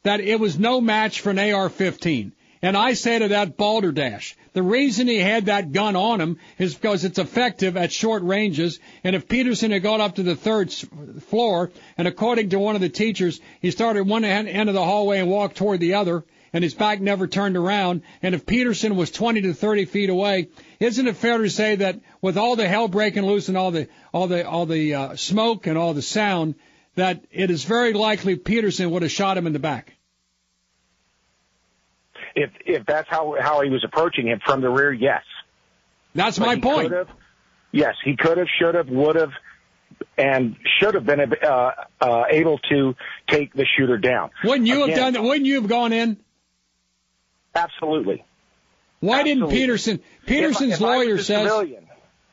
that it was no match for an AR-15. And I say to that balderdash, the reason he had that gun on him is because it's effective at short ranges. And if Peterson had gone up to the third floor, and according to one of the teachers, he started one end of the hallway and walked toward the other, and his back never turned around. And if Peterson was 20 to 30 feet away, isn't it fair to say that with all the hell breaking loose and all the all the all the uh, smoke and all the sound, that it is very likely Peterson would have shot him in the back?
If if that's how how he was approaching him from the rear, yes.
That's
But
my point.
yes, he could have, should have, would have, and should have been uh, uh, able to take the shooter down.
Wouldn't you have done that? Wouldn't you have gone in?
Absolutely.
Why didn't. Peterson? Peterson's
If if
lawyer says.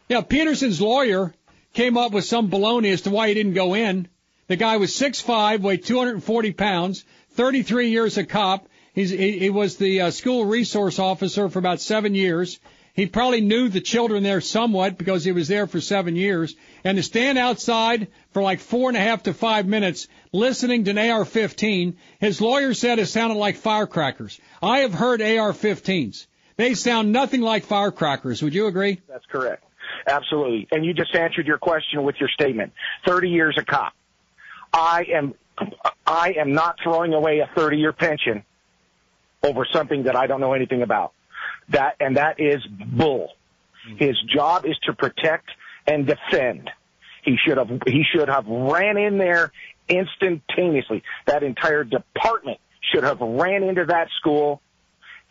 Yeah, Peterson's lawyer came up with some baloney as to why he didn't go in. The guy was 6'5", weighed 240 pounds, 33 years a cop. He's, he, he was the uh, school resource officer for about seven years. He probably knew the children there somewhat because he was there for seven years. And to stand outside for like four and a half to five minutes listening to an AR-15, his lawyer said it sounded like firecrackers. I have heard AR-15s. They sound nothing like firecrackers. Would you agree?
That's correct. Absolutely. And you just answered your question with your statement. 30 years a cop. I am, I am not throwing away a 30 year pension over something that I don't know anything about. That, and that is bull. Mm-hmm. His job is to protect and defend. He should have, he should have ran in there instantaneously. That entire department should have ran into that school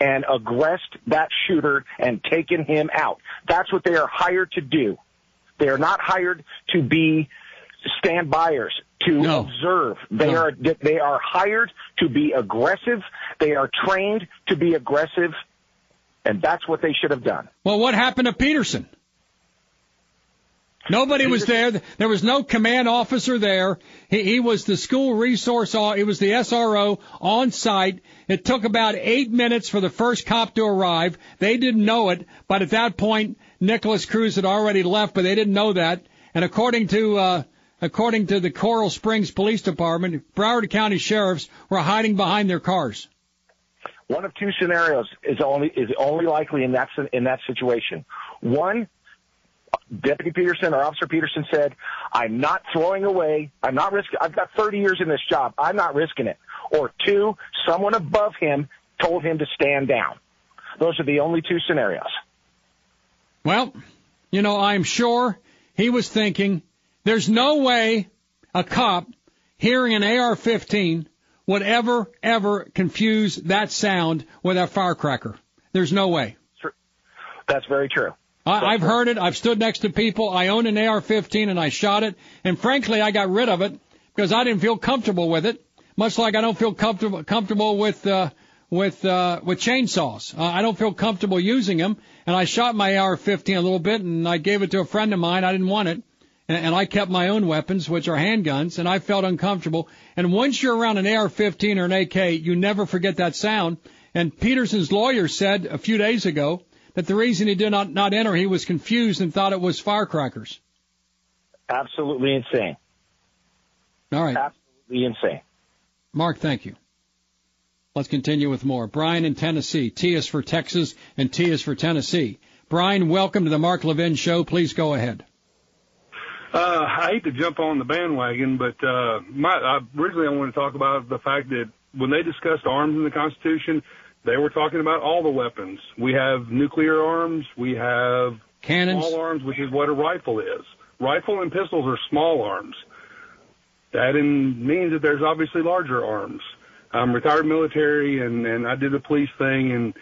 and aggressed that shooter and taken him out. That's what they are hired to do. They are not hired to be stand byers, to
No.
observe. They
No.
are they are hired to be aggressive. They are trained to be aggressive, and that's what they should have done.
Well, what happened to Peterson? Nobody was there. There was no command officer there. He, he was the school resource. It was the SRO on site. It took about eight minutes for the first cop to arrive. They didn't know it, but at that point, Nikolas Cruz had already left, but they didn't know that. And according to uh, according to the Coral Springs Police Department, Broward County sheriffs were hiding behind their cars.
One of two scenarios is only is only likely in that in that situation. One, Deputy Peterson or Officer Peterson said, "I'm not throwing away. I'm not risking. I've got 30 years in this job. I'm not risking it." Or two, someone above him told him to stand down. Those are the only two scenarios.
Well, you know, I'm sure he was thinking, there's no way a cop hearing an AR-15 would ever, ever confuse that sound with a firecracker. There's no way.
That's very true.
I, I've heard it. I've stood next to people. I own an AR-15 and I shot it. And frankly, I got rid of it because I didn't feel comfortable with it. Much like I don't feel comfortable comfortable with uh, with uh, with chainsaws. Uh, I don't feel comfortable using them. And I shot my AR-15 a little bit, and I gave it to a friend of mine. I didn't want it, and, and I kept my own weapons, which are handguns, and I felt uncomfortable. And once you're around an AR-15 or an AK, you never forget that sound. And Peterson's lawyer said a few days ago that the reason he did not not enter, he was confused and thought it was firecrackers.
Absolutely insane.
All right.
Absolutely insane.
Mark, thank you. Let's continue with more. Brian in Tennessee. T is for Texas and T is for Tennessee. Brian, welcome to the Mark Levin Show. Please go ahead.
Uh, I hate to jump on the bandwagon, but uh, my, I, originally I want to talk about the fact that when they discussed arms in the Constitution, they were talking about all the weapons. We have nuclear arms, we have
cannons,
small arms, which is what a rifle is. Rifle and pistols are small arms. That in, means that there's obviously larger arms. I'm retired military and, and I did the police thing and,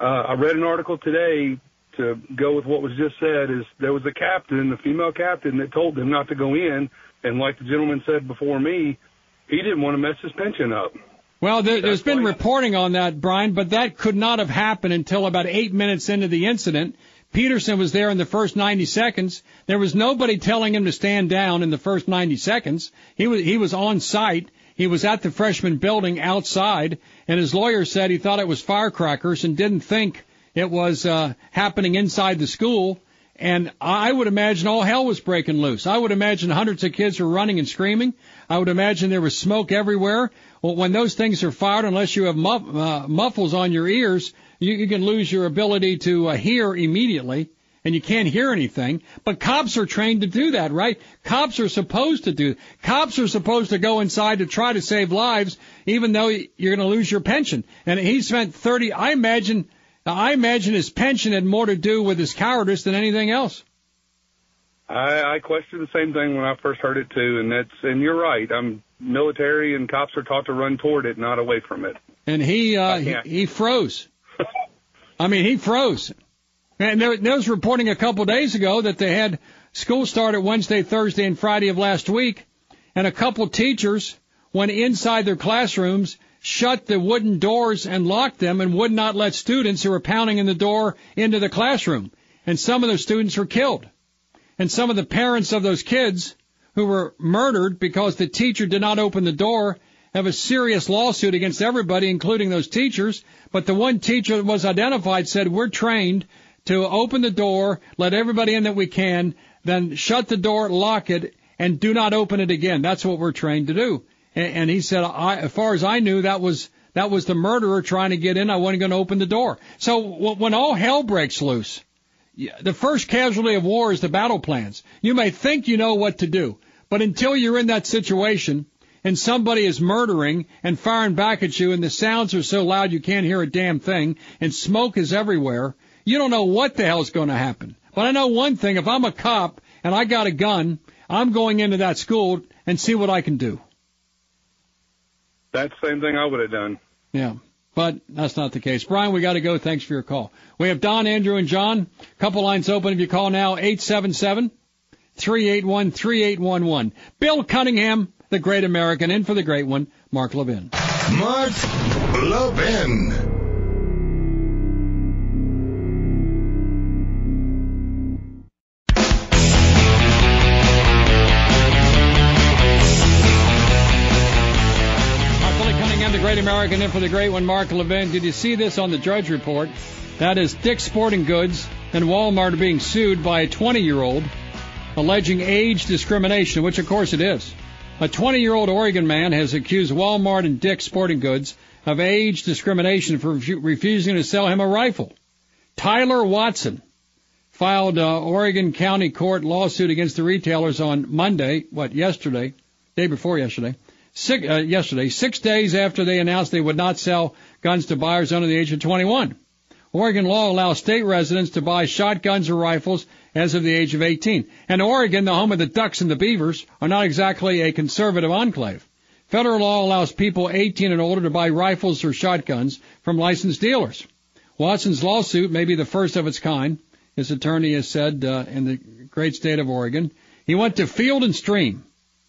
uh, I read an article today to go with what was just said is there was a captain, a female captain that told them not to go in. And like the gentleman said before me, he didn't want to mess his pension up.
Well, there, has been reporting on that, Brian, but that could not have happened until about eight minutes into the incident. Peterson was there in the first 90 seconds. There was nobody telling him to stand down in the first 90 seconds. He was he was on site. He was at the freshman building outside, and his lawyer said he thought it was firecrackers and didn't think it was uh, happening inside the school. And I would imagine all hell was breaking loose. I would imagine hundreds of kids were running and screaming. I would imagine there was smoke everywhere. Well, when those things are fired, unless you have muff, uh, muffles on your ears, you, you can lose your ability to uh, hear immediately and you can't hear anything. But cops are trained to do that, right? Cops are supposed to do. Cops are supposed to go inside to try to save lives, even though you're going to lose your pension. And he spent 30. I imagine. I imagine his pension had more to do with his cowardice than anything else.
I, I questioned the same thing when I first heard it too, and that's and you're right. I'm military, and cops are taught to run toward it, not away from it.
And he uh, he, he froze. I mean, he froze. And there, there was reporting a couple of days ago that they had school started Wednesday, Thursday, and Friday of last week, and a couple teachers went inside their classrooms, shut the wooden doors and locked them, and would not let students who were pounding in the door into the classroom. And some of those students were killed. And some of the parents of those kids who were murdered because the teacher did not open the door have a serious lawsuit against everybody, including those teachers. But the one teacher that was identified said, we're trained to open the door, let everybody in that we can, then shut the door, lock it, and do not open it again. That's what we're trained to do. And, and he said, as far as I knew, that was that was the murderer trying to get in. I wasn't going to open the door. So when all hell breaks loose, the first casualty of war is the battle plans. You may think you know what to do, but until you're in that situation and somebody is murdering and firing back at you and the sounds are so loud you can't hear a damn thing and smoke is everywhere, you don't know what the hell is going to happen. But I know one thing, if I'm a cop and I got a gun, I'm going into that school and see what I can do.
That's the same thing I would have done.
Yeah. But that's not the case. Brian, we got to go. Thanks for your call. We have Don, Andrew, and John. Couple lines open. If you call now, 877 381 3811. Bill Cunningham, the great American, in for the great one, Mark Levin.
Mark Levin.
American, in for the great one, Mark Levin. Did you see this on the Drudge Report? That is Dick's Sporting Goods and Walmart are being sued by a 20 year old alleging age discrimination, which of course it is. A 20 year old Oregon man has accused Walmart and Dick's Sporting Goods of age discrimination for refusing to sell him a rifle. Tyler Watson filed a Oregon County Court lawsuit against the retailers on Monday, what, yesterday, day before yesterday, six, uh, yesterday, six days after they announced they would not sell guns to buyers under the age of 21. Oregon law allows state residents to buy shotguns or rifles as of the age of 18. And Oregon, the home of the Ducks and the Beavers, are not exactly a conservative enclave. Federal law allows people 18 and older to buy rifles or shotguns from licensed dealers. Watson's lawsuit may be the first of its kind, his attorney has said uh, in the great state of Oregon. He went to Field and Stream.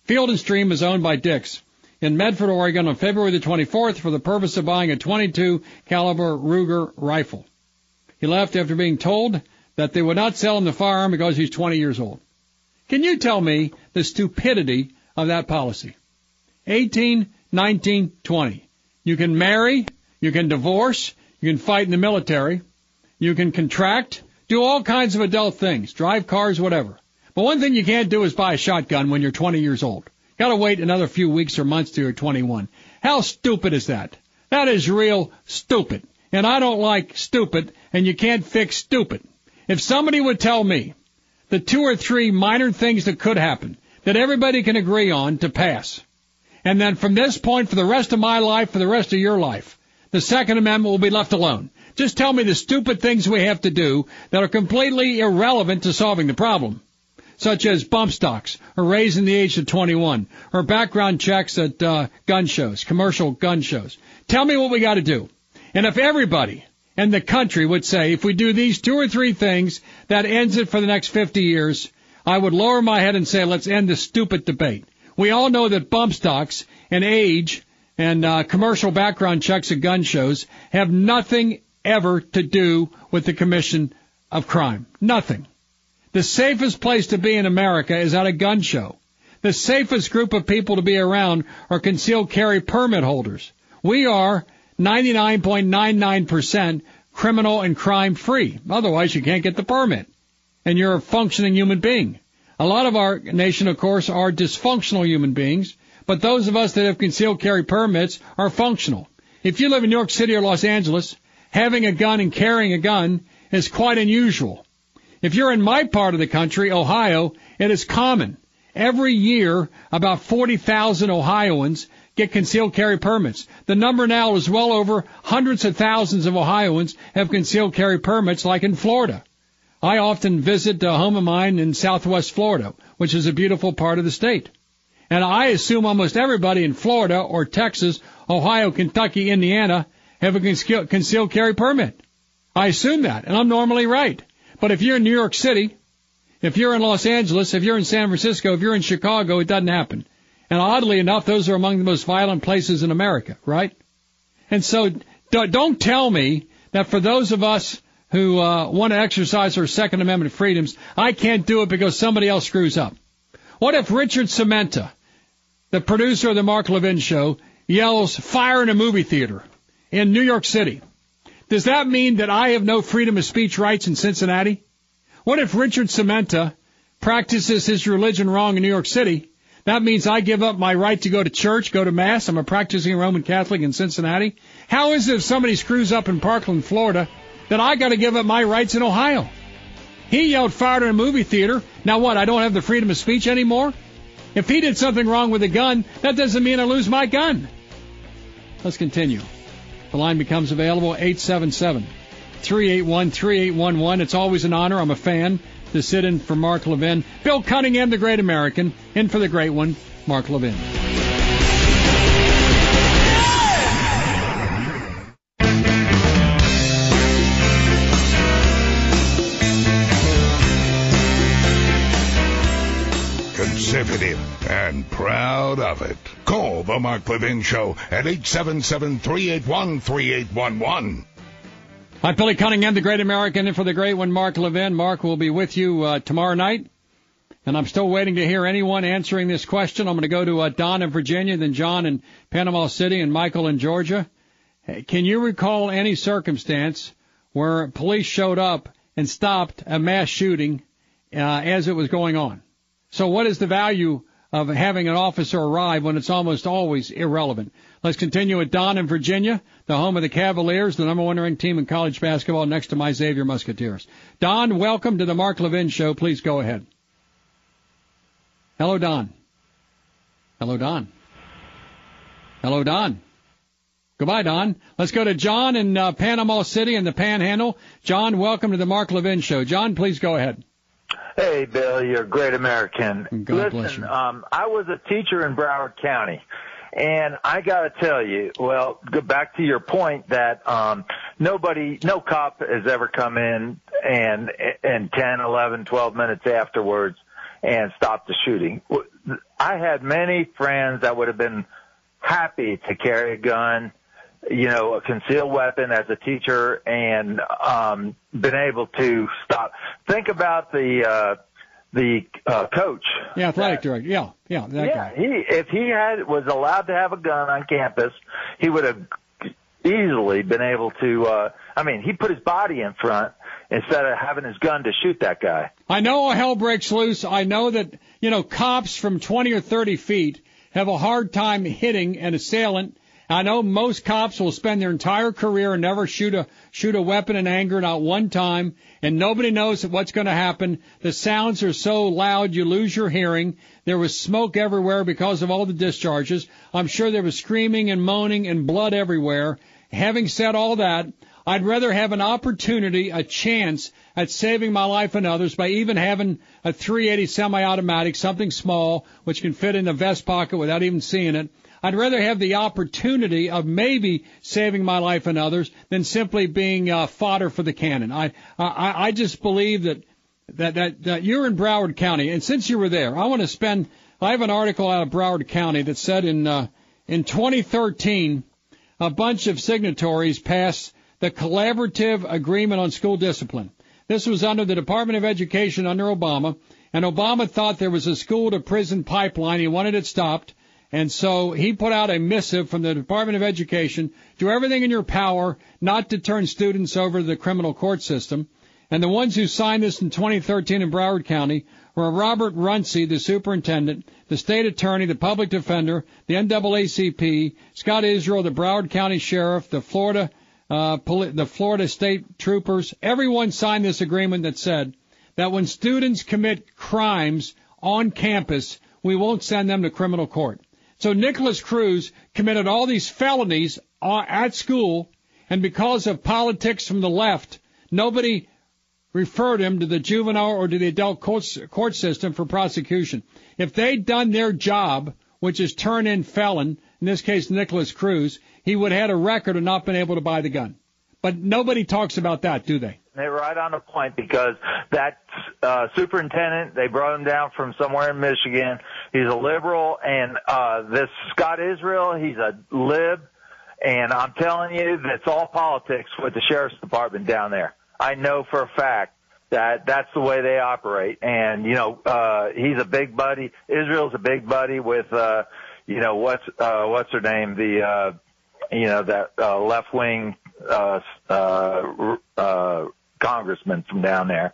Field and Stream is owned by Dick's in Medford, Oregon on February the 24th for the purpose of buying a 22 caliber Ruger rifle. He left after being told that they would not sell him the firearm because he's 20 years old. Can you tell me the stupidity of that policy? 18, 19, 20. You can marry, you can divorce, you can fight in the military, you can contract, do all kinds of adult things, drive cars, whatever. But one thing you can't do is buy a shotgun when you're 20 years old. Gotta wait another few weeks or months till you're 21. How stupid is that? That is real stupid. And I don't like stupid, and you can't fix stupid. If somebody would tell me the two or three minor things that could happen that everybody can agree on to pass, and then from this point for the rest of my life, for the rest of your life, the Second Amendment will be left alone. Just tell me the stupid things we have to do that are completely irrelevant to solving the problem, such as bump stocks, or raising the age to 21, or background checks at uh, gun shows, commercial gun shows. Tell me what we got to do. And if everybody in the country would say, if we do these two or three things, that ends it for the next 50 years, I would lower my head and say, let's end this stupid debate. We all know that bump stocks and age and uh, commercial background checks at gun shows have nothing ever to do with the commission of crime. Nothing. The safest place to be in America is at a gun show. The safest group of people to be around are concealed carry permit holders. We are 99.99% criminal and crime free. Otherwise, you can't get the permit. And you're a functioning human being. A lot of our nation, of course, are dysfunctional human beings, but those of us that have concealed carry permits are functional. If you live in New York City or Los Angeles, having a gun and carrying a gun is quite unusual. If you're in my part of the country, Ohio, it is common. Every year, about 40,000 Ohioans get concealed carry permits. The number now is well over hundreds of thousands of Ohioans have concealed carry permits like in Florida. I often visit a home of mine in southwest Florida, which is a beautiful part of the state. And I assume almost everybody in Florida or Texas, Ohio, Kentucky, Indiana have a concealed carry permit. I assume that, and I'm normally right. But if you're in New York City, if you're in Los Angeles, if you're in San Francisco, if you're in Chicago, it doesn't happen. And oddly enough, those are among the most violent places in America, right? And so don't tell me that for those of us who uh, want to exercise our Second Amendment freedoms, I can't do it because somebody else screws up. What if Richard Sementa, the producer of the Mark Levin show, yells fire in a movie theater in New York City? Does that mean that I have no freedom of speech rights in Cincinnati? What if Richard Sementa practices his religion wrong in New York City that means I give up my right to go to church, go to mass. I'm a practicing Roman Catholic in Cincinnati. How is it if somebody screws up in Parkland, Florida, that I got to give up my rights in Ohio? He yelled fire in a movie theater. Now what? I don't have the freedom of speech anymore? If he did something wrong with a gun, that doesn't mean I lose my gun. Let's continue. The line becomes available 877 381 3811. It's always an honor. I'm a fan to sit in for Mark Levin. Bill Cunningham, the great American, in for the great one, Mark Levin.
Conservative and proud of it. Call the Mark Levin Show at 877 381 3811.
I'm Billy Cunningham, the great American, and for the great one, Mark Levin. Mark will be with you uh, tomorrow night And I'm still waiting to hear anyone answering this question. I'm going to go to uh, Don in Virginia, then John in Panama City, and Michael in Georgia. Can you recall any circumstance where police showed up and stopped a mass shooting uh, as it was going on? So what is the value of having an officer arrive when it's almost always irrelevant? Let's continue with Don in Virginia, the home of the Cavaliers, the number one ranked team in college basketball next to my Xavier Musketeers. Don, welcome to the Mark Levin Show. Please go ahead. Hello, Don. Hello, Don. Hello, Don. Goodbye, Don. Let's go to John in uh, Panama City in the Panhandle. John, welcome to the Mark Levin Show. John, please go ahead.
Hey, Bill, you're a great American.
God
Listen, um, I was a teacher in Broward County. And I got to tell you, well, go back to your point that um, nobody, no cop has ever come in and and 10, 11, 12 minutes afterwards and stopped the shooting. I had many friends that would have been happy to carry a gun, you know, a concealed weapon as a teacher and um, been able to stop. Think about the uh, the uh, coach.
Yeah, athletic director. Yeah, yeah, that
yeah.
guy.
He if he had was allowed to have a gun on campus, he would have easily been able to. uh I mean, he put his body in front instead of having his gun to shoot that guy.
I know hell breaks loose. I know that you know cops from 20 or 30 feet have a hard time hitting an assailant. I know most cops will spend their entire career and never shoot a shoot a weapon in anger, not one time, and nobody knows what's going to happen. The sounds are so loud you lose your hearing. There was smoke everywhere because of all the discharges. I'm sure there was screaming and moaning and blood everywhere. Having said all that, I'd rather have an opportunity, a chance at saving my life and others by even having a 380 semi-automatic, something small, which can fit in the vest pocket without even seeing it. I'd rather have the opportunity of maybe saving my life and others than simply being uh, fodder for the cannon. I, I, I just believe that, that, that, that you're in Broward County, and since you were there, I want to spend, I have an article out of Broward County that said in, uh, in 2013, a bunch of signatories passed the Collaborative Agreement on School Discipline. This was under the Department of Education under Obama, and Obama thought there was a school to prison pipeline. He wanted it stopped. And so he put out a missive from the Department of Education, do everything in your power not to turn students over to the criminal court system. And the ones who signed this in 2013 in Broward County were Robert Runcie, the superintendent, the state attorney, the public defender, the NAACP, Scott Israel, the Broward County sheriff, the Florida, uh, poli- the Florida state troopers. Everyone signed this agreement that said that when students commit crimes on campus, we won't send them to criminal court. So Nikolas Cruz committed all these felonies uh, at school, and because of politics from the left, nobody referred him to the juvenile or to the adult court system for prosecution. If they'd done their job, which is turn in felon, in this case Nikolas Cruz, he would have had a record of not being able to buy the gun. But nobody talks about that, do they?
They're right on the point because that uh, superintendent, they brought him down from somewhere in Michigan. He's a liberal, and uh, this Scott Israel, he's a lib. And I'm telling you, that's all politics with the sheriff's department down there. I know for a fact that that's the way they operate. And you know, uh, he's a big buddy. Israel's a big buddy with, uh, you know, what's uh, what's her name? The uh, you know that uh, left wing uh, uh, uh, congressman from down there.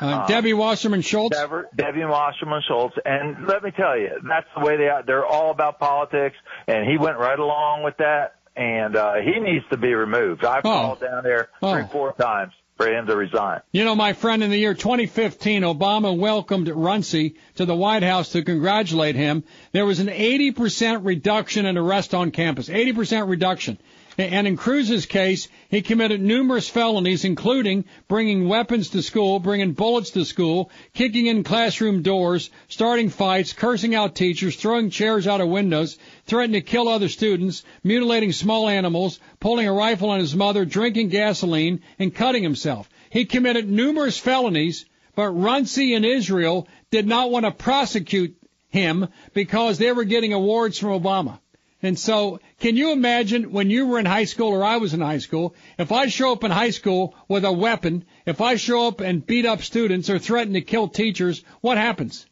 Uh, um, Debbie Wasserman Schultz.
Debbie Wasserman Schultz, and let me tell you, that's the way they are. They're all about politics, and he went right along with that. And uh, he needs to be removed. I've
oh.
called down there three, four times for him to resign.
You know, my friend, in the year 2015, Obama welcomed Runcie to the White House to congratulate him. There was an 80% reduction in arrest on campus. 80% reduction. And in Cruz's case, he committed numerous felonies, including bringing weapons to school, bringing bullets to school, kicking in classroom doors, starting fights, cursing out teachers, throwing chairs out of windows, threatening to kill other students, mutilating small animals, pulling a rifle on his mother, drinking gasoline, and cutting himself. He committed numerous felonies, but Runcie and Israel did not want to prosecute him because they were getting awards from Obama. And so, can you imagine when you were in high school or I was in high school, if I show up in high school with a weapon, if I show up and beat up students or threaten to kill teachers, what happens?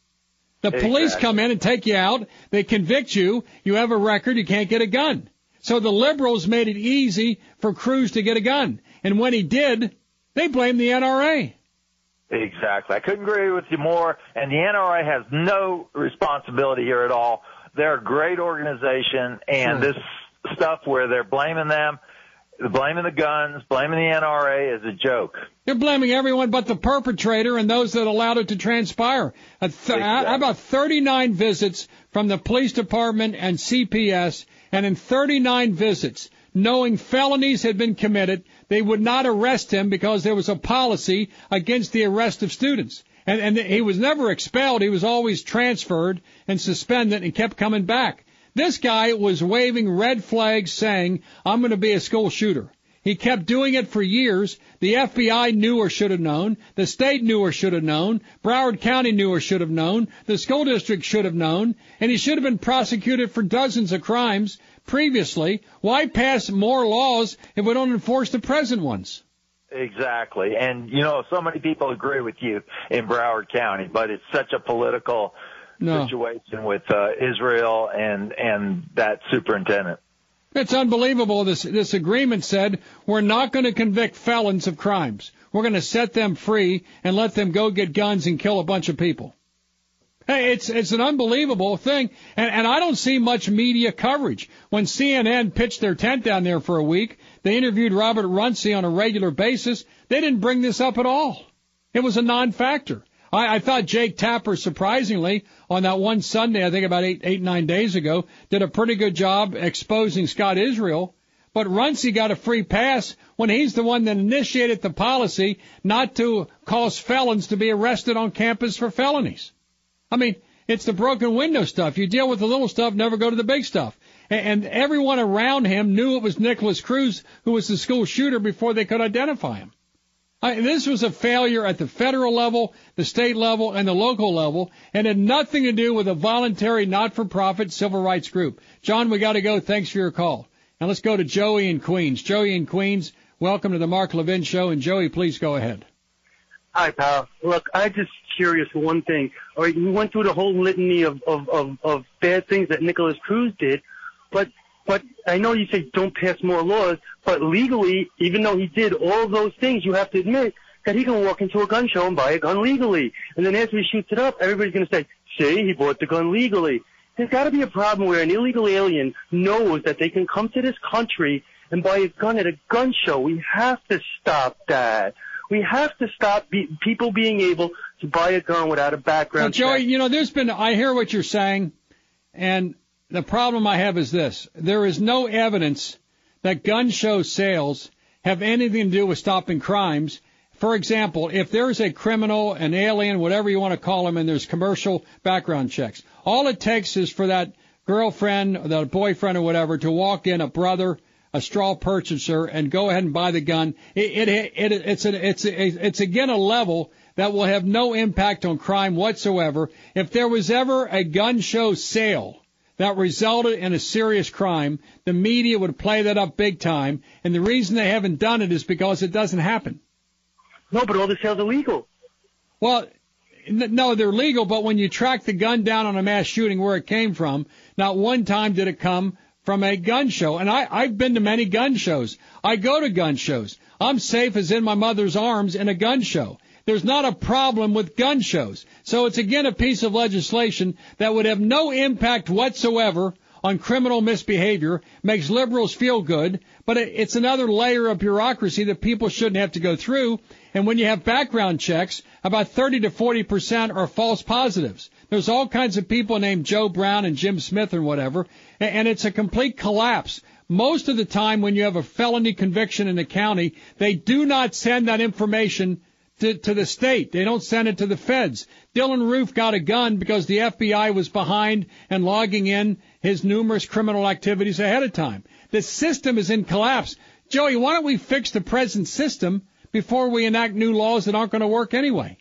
The police come in and take you out. They convict you. You have a record. You can't get a gun. So the liberals made it easy for Cruz to get a gun. And when he did, they blamed the NRA.
Exactly. I couldn't agree with you more. And the NRA has no responsibility here at all. They're a great organization, and this stuff where they're blaming them, blaming the guns, blaming the NRA is a joke.
They're blaming everyone but the perpetrator and those that allowed it to transpire. Th- How about 39 visits from the police department and CPS, and in 39 visits, knowing felonies had been committed, they would not arrest him because there was a policy against the arrest of students. And, and he was never expelled. He was always transferred and suspended and kept coming back. This guy was waving red flags saying, I'm going to be a school shooter. He kept doing it for years. The FBI knew or should have known. The state knew or should have known. Broward County knew or should have known. The school district should have known. And he should have been prosecuted for dozens of crimes previously. Why pass more laws if we don't enforce the present ones?
Exactly. And, you know, so many people agree with you in Broward County, but it's such a political
No.
situation with uh, Israel and, and that superintendent.
It's unbelievable. This this agreement said we're not going to convict felons of crimes. We're going to set them free and let them go get guns and kill a bunch of people. Hey, it's it's an unbelievable thing, and and I don't see much media coverage. When CNN pitched their tent down there for a week, they interviewed Robert Runcie on a regular basis. They didn't bring this up at all. It was a non-factor. I, I thought Jake Tapper, surprisingly, on that one Sunday, I think about eight, eight, nine days ago, did a pretty good job exposing Scott Israel. But Runcie got a free pass when he's the one that initiated the policy not to cause felons to be arrested on campus for felonies. I mean, it's the broken window stuff. You deal with the little stuff, never go to the big stuff. And, everyone around him knew it was Nikolas Cruz who was the school shooter before they could identify him. I, this was a failure at the federal level, the state level, and the local level, and had nothing to do with a voluntary, not-for-profit civil rights group. John, we got to go. Thanks for your call. Now let's go to Joey in Queens. Joey in Queens, welcome to the Mark Levin Show. And Joey, please go ahead.
Hi, pal. Look, I just curious one thing. All right, you went through the whole litany of of of, of bad things that Nikolas Cruz did, but but I know you say don't pass more laws, but legally, even though he did all those things, you have to admit that he can walk into a gun show and buy a gun legally, and then after he shoots it up, everybody's going to say, "See, he bought the gun legally." There's got to be a problem where an illegal alien knows that they can come to this country and buy a gun at a gun show. We have to stop that. We have to stop be- people being able to buy a gun without a background Well,
Joey,
check.
you know, there's been, I hear what you're saying, and the problem I have is this. There is no evidence that gun show sales have anything to do with stopping crimes. For example, if there's a criminal, an alien, whatever you want to call him, and there's commercial background checks, all it takes is for that girlfriend, or that boyfriend, or whatever, to walk in, a brother, a straw purchaser, and go ahead and buy the gun. It, it, it, it's, a, it's, a, it's again a level that will have no impact on crime whatsoever. If there was ever a gun show sale that resulted in a serious crime, the media would play that up big time. And the reason they haven't done it is because it doesn't happen.
No, but all the sales are legal.
Well, no, they're legal, but when you track the gun down on a mass shooting where it came from, not one time did it come from a gun show. And I, I've been to many gun shows. I go to gun shows. I'm safe as in my mother's arms in a gun show. There's not a problem with gun shows. So it's again a piece of legislation that would have no impact whatsoever on criminal misbehavior, makes liberals feel good, but it's another layer of bureaucracy that people shouldn't have to go through. And when you have background checks, about 30 to 40 percent are false positives. There's all kinds of people named Joe Brown and Jim Smith and whatever, and it's a complete collapse. Most of the time when you have a felony conviction in the county, they do not send that information to, to the state. They don't send it to the feds. Dylann Roof got a gun because the FBI was behind and logging in his numerous criminal activities ahead of time. The system is in collapse. Joey, why don't we fix the present system before we enact new laws that aren't going to work anyway?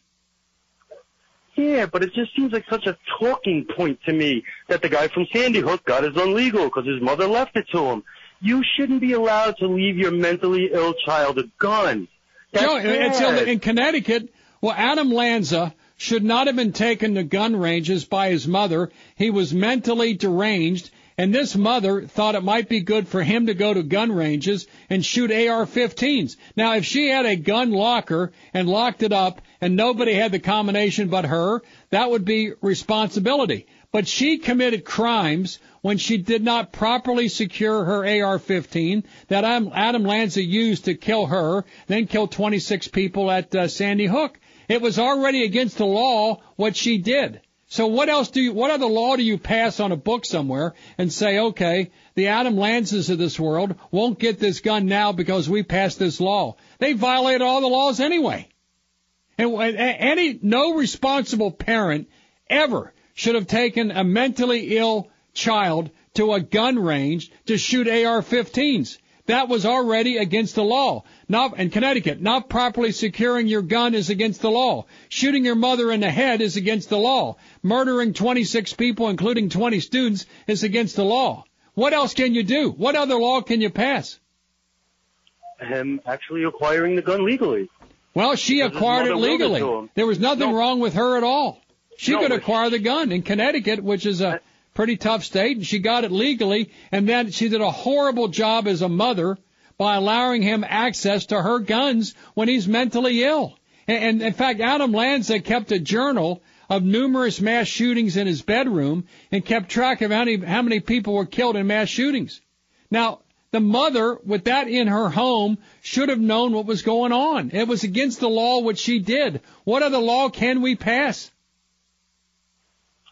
Yeah, but it just seems like such a talking point to me that the guy from Sandy Hook got his gun legal because his mother left it to him. You shouldn't be allowed to leave your mentally ill child a gun. That's
Joey, it's ill- in Connecticut. Well, Adam Lanza, should not have been taken to gun ranges by his mother. He was mentally deranged, and this mother thought it might be good for him to go to gun ranges and shoot AR-15s. Now, if she had a gun locker and locked it up and nobody had the combination but her, that would be responsibility. But she committed crimes when she did not properly secure her AR-15 that Adam Lanza used to kill her, then kill 26 people at uh, Sandy Hook. It was already against the law what she did. So what else do you, what other law do you pass on a book somewhere and say, okay, the Adam Lanzas of this world won't get this gun now because we passed this law. They violated all the laws anyway. And any, no responsible parent ever should have taken a mentally ill child to a gun range to shoot AR-15s. That was already against the law. Not in Connecticut, not properly securing your gun is against the law. Shooting your mother in the head is against the law. Murdering 26 people, including 20 students, is against the law. What else can you do? What other law can you pass?
Him actually acquiring the gun legally.
Well, she acquired it
mother willed it to
legally. There was nothing
No.
wrong with her at all. She
No,
could acquire the gun in Connecticut, which is a pretty tough state, and she got it legally. And then she did a horrible job as a mother by allowing him access to her guns when he's mentally ill. And, and in fact, Adam Lanza kept a journal of numerous mass shootings in his bedroom and kept track of how many, how many people were killed in mass shootings. Now, the mother, with that in her home, should have known what was going on. It was against the law what she did. What other law can we pass?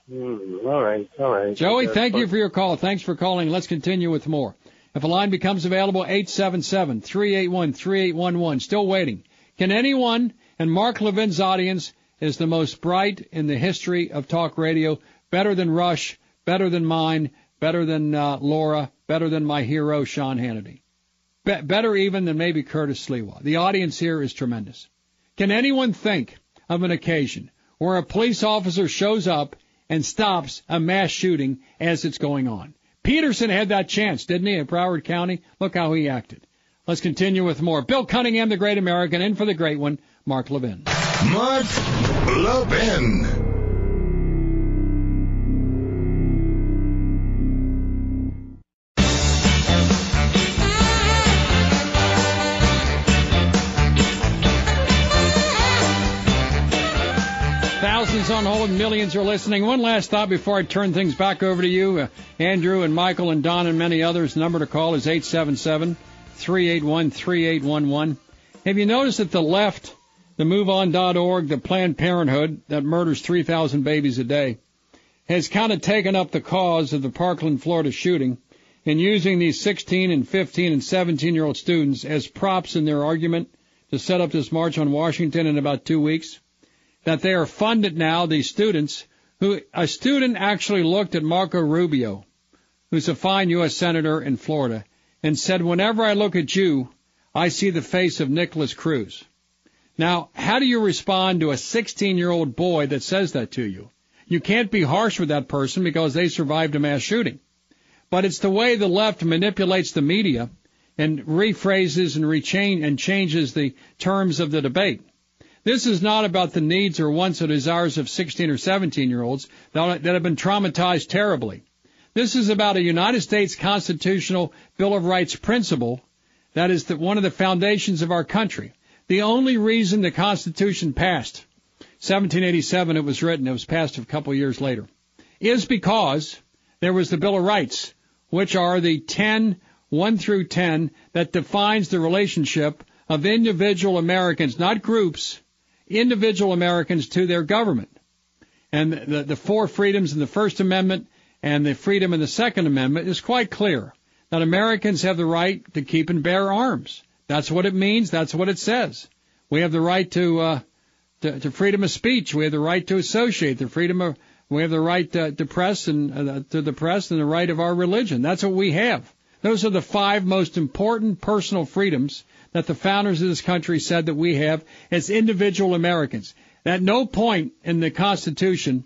Hmm, all right, all right.
Joey, thank you for your call. Thanks for calling. Let's continue with more. If a line becomes available, 877-381-3811. Still waiting. Can anyone, and Mark Levin's audience is the most bright in the history of talk radio, better than Rush, better than mine, better than uh, Laura, better than my hero, Sean Hannity. Be- better even than maybe Curtis Sliwa. The audience here is tremendous. Can anyone think of an occasion where a police officer shows up and stops a mass shooting as it's going on? Peterson had that chance, didn't he, in Broward County? Look how he acted. Let's continue with more. Bill Cunningham, the great American, in for the great one, Mark Levin.
Mark Levin.
Thousands on hold, millions are listening. One last thought before I turn things back over to you, uh, Andrew and Michael and Don and many others. Number to call is 877-381-3811. Have you noticed that the left, the MoveOn.org, the Planned Parenthood that murders 3,000 babies a day, has kind of taken up the cause of the Parkland, Florida shooting and using these 16 and 15 and 17 year old students as props in their argument to set up this march on Washington in about two weeks? That they are funded now, these students, who a student actually looked at Marco Rubio, who's a fine U.S. Senator in Florida, and said, whenever I look at you, I see the face of Nikolas Cruz. Now, how do you respond to a 16 year old boy that says that to you? You can't be harsh with that person because they survived a mass shooting. But it's the way the left manipulates the media and rephrases and rechange and changes the terms of the debate. This is not about the needs or wants or desires of 16 or 17 year olds that have been traumatized terribly. This is about a United States constitutional Bill of Rights principle that is the, one of the foundations of our country. The only reason the Constitution passed, 1787 it was written, it was passed a couple years later, is because there was the Bill of Rights, which are the 10, 1 through 10, that defines the relationship of individual Americans, not groups, individual Americans to their government. And the, the four freedoms in the First Amendment and the freedom in the Second Amendment is quite clear that Americans have the right to keep and bear arms. That's what it means. That's what it says. We have the right to, uh, to, to freedom of speech. We have the right to associate. The freedom of we have the right to, to press and uh, to the press and the right of our religion. That's what we have. Those are the five most important personal freedoms that the founders of this country said that we have as individual Americans. At no point in the Constitution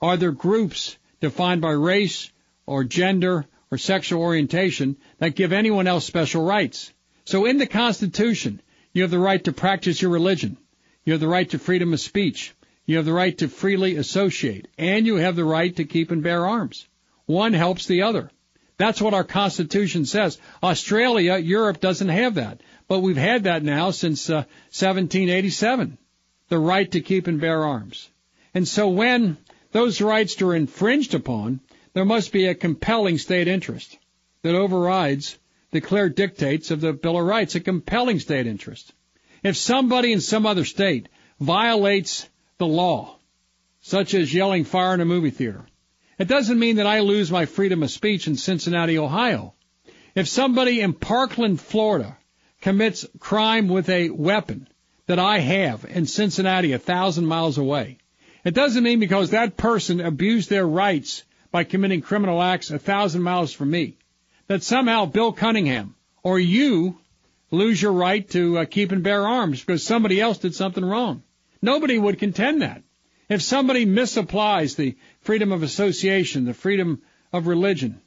are there groups defined by race or gender or sexual orientation that give anyone else special rights. So in the Constitution, you have the right to practice your religion. You have the right to freedom of speech. You have the right to freely associate, and you have the right to keep and bear arms. One helps the other. That's what our Constitution says. Australia, Europe doesn't have that, but we've had that now since uh, 1787. The right to keep and bear arms. And so when those rights are infringed upon, there must be a compelling state interest that overrides the clear dictates of the Bill of Rights, a compelling state interest. If somebody in some other state violates the law, such as yelling fire in a movie theater, it doesn't mean that I lose my freedom of speech in Cincinnati, Ohio. If somebody in Parkland, Florida commits crime with a weapon that I have in Cincinnati a thousand miles away, it doesn't mean because that person abused their rights by committing criminal acts a thousand miles from me that somehow Bill Cunningham or you lose your right to uh, keep and bear arms because somebody else did something wrong. Nobody would contend that. If somebody misapplies the freedom of association, the freedom of religion,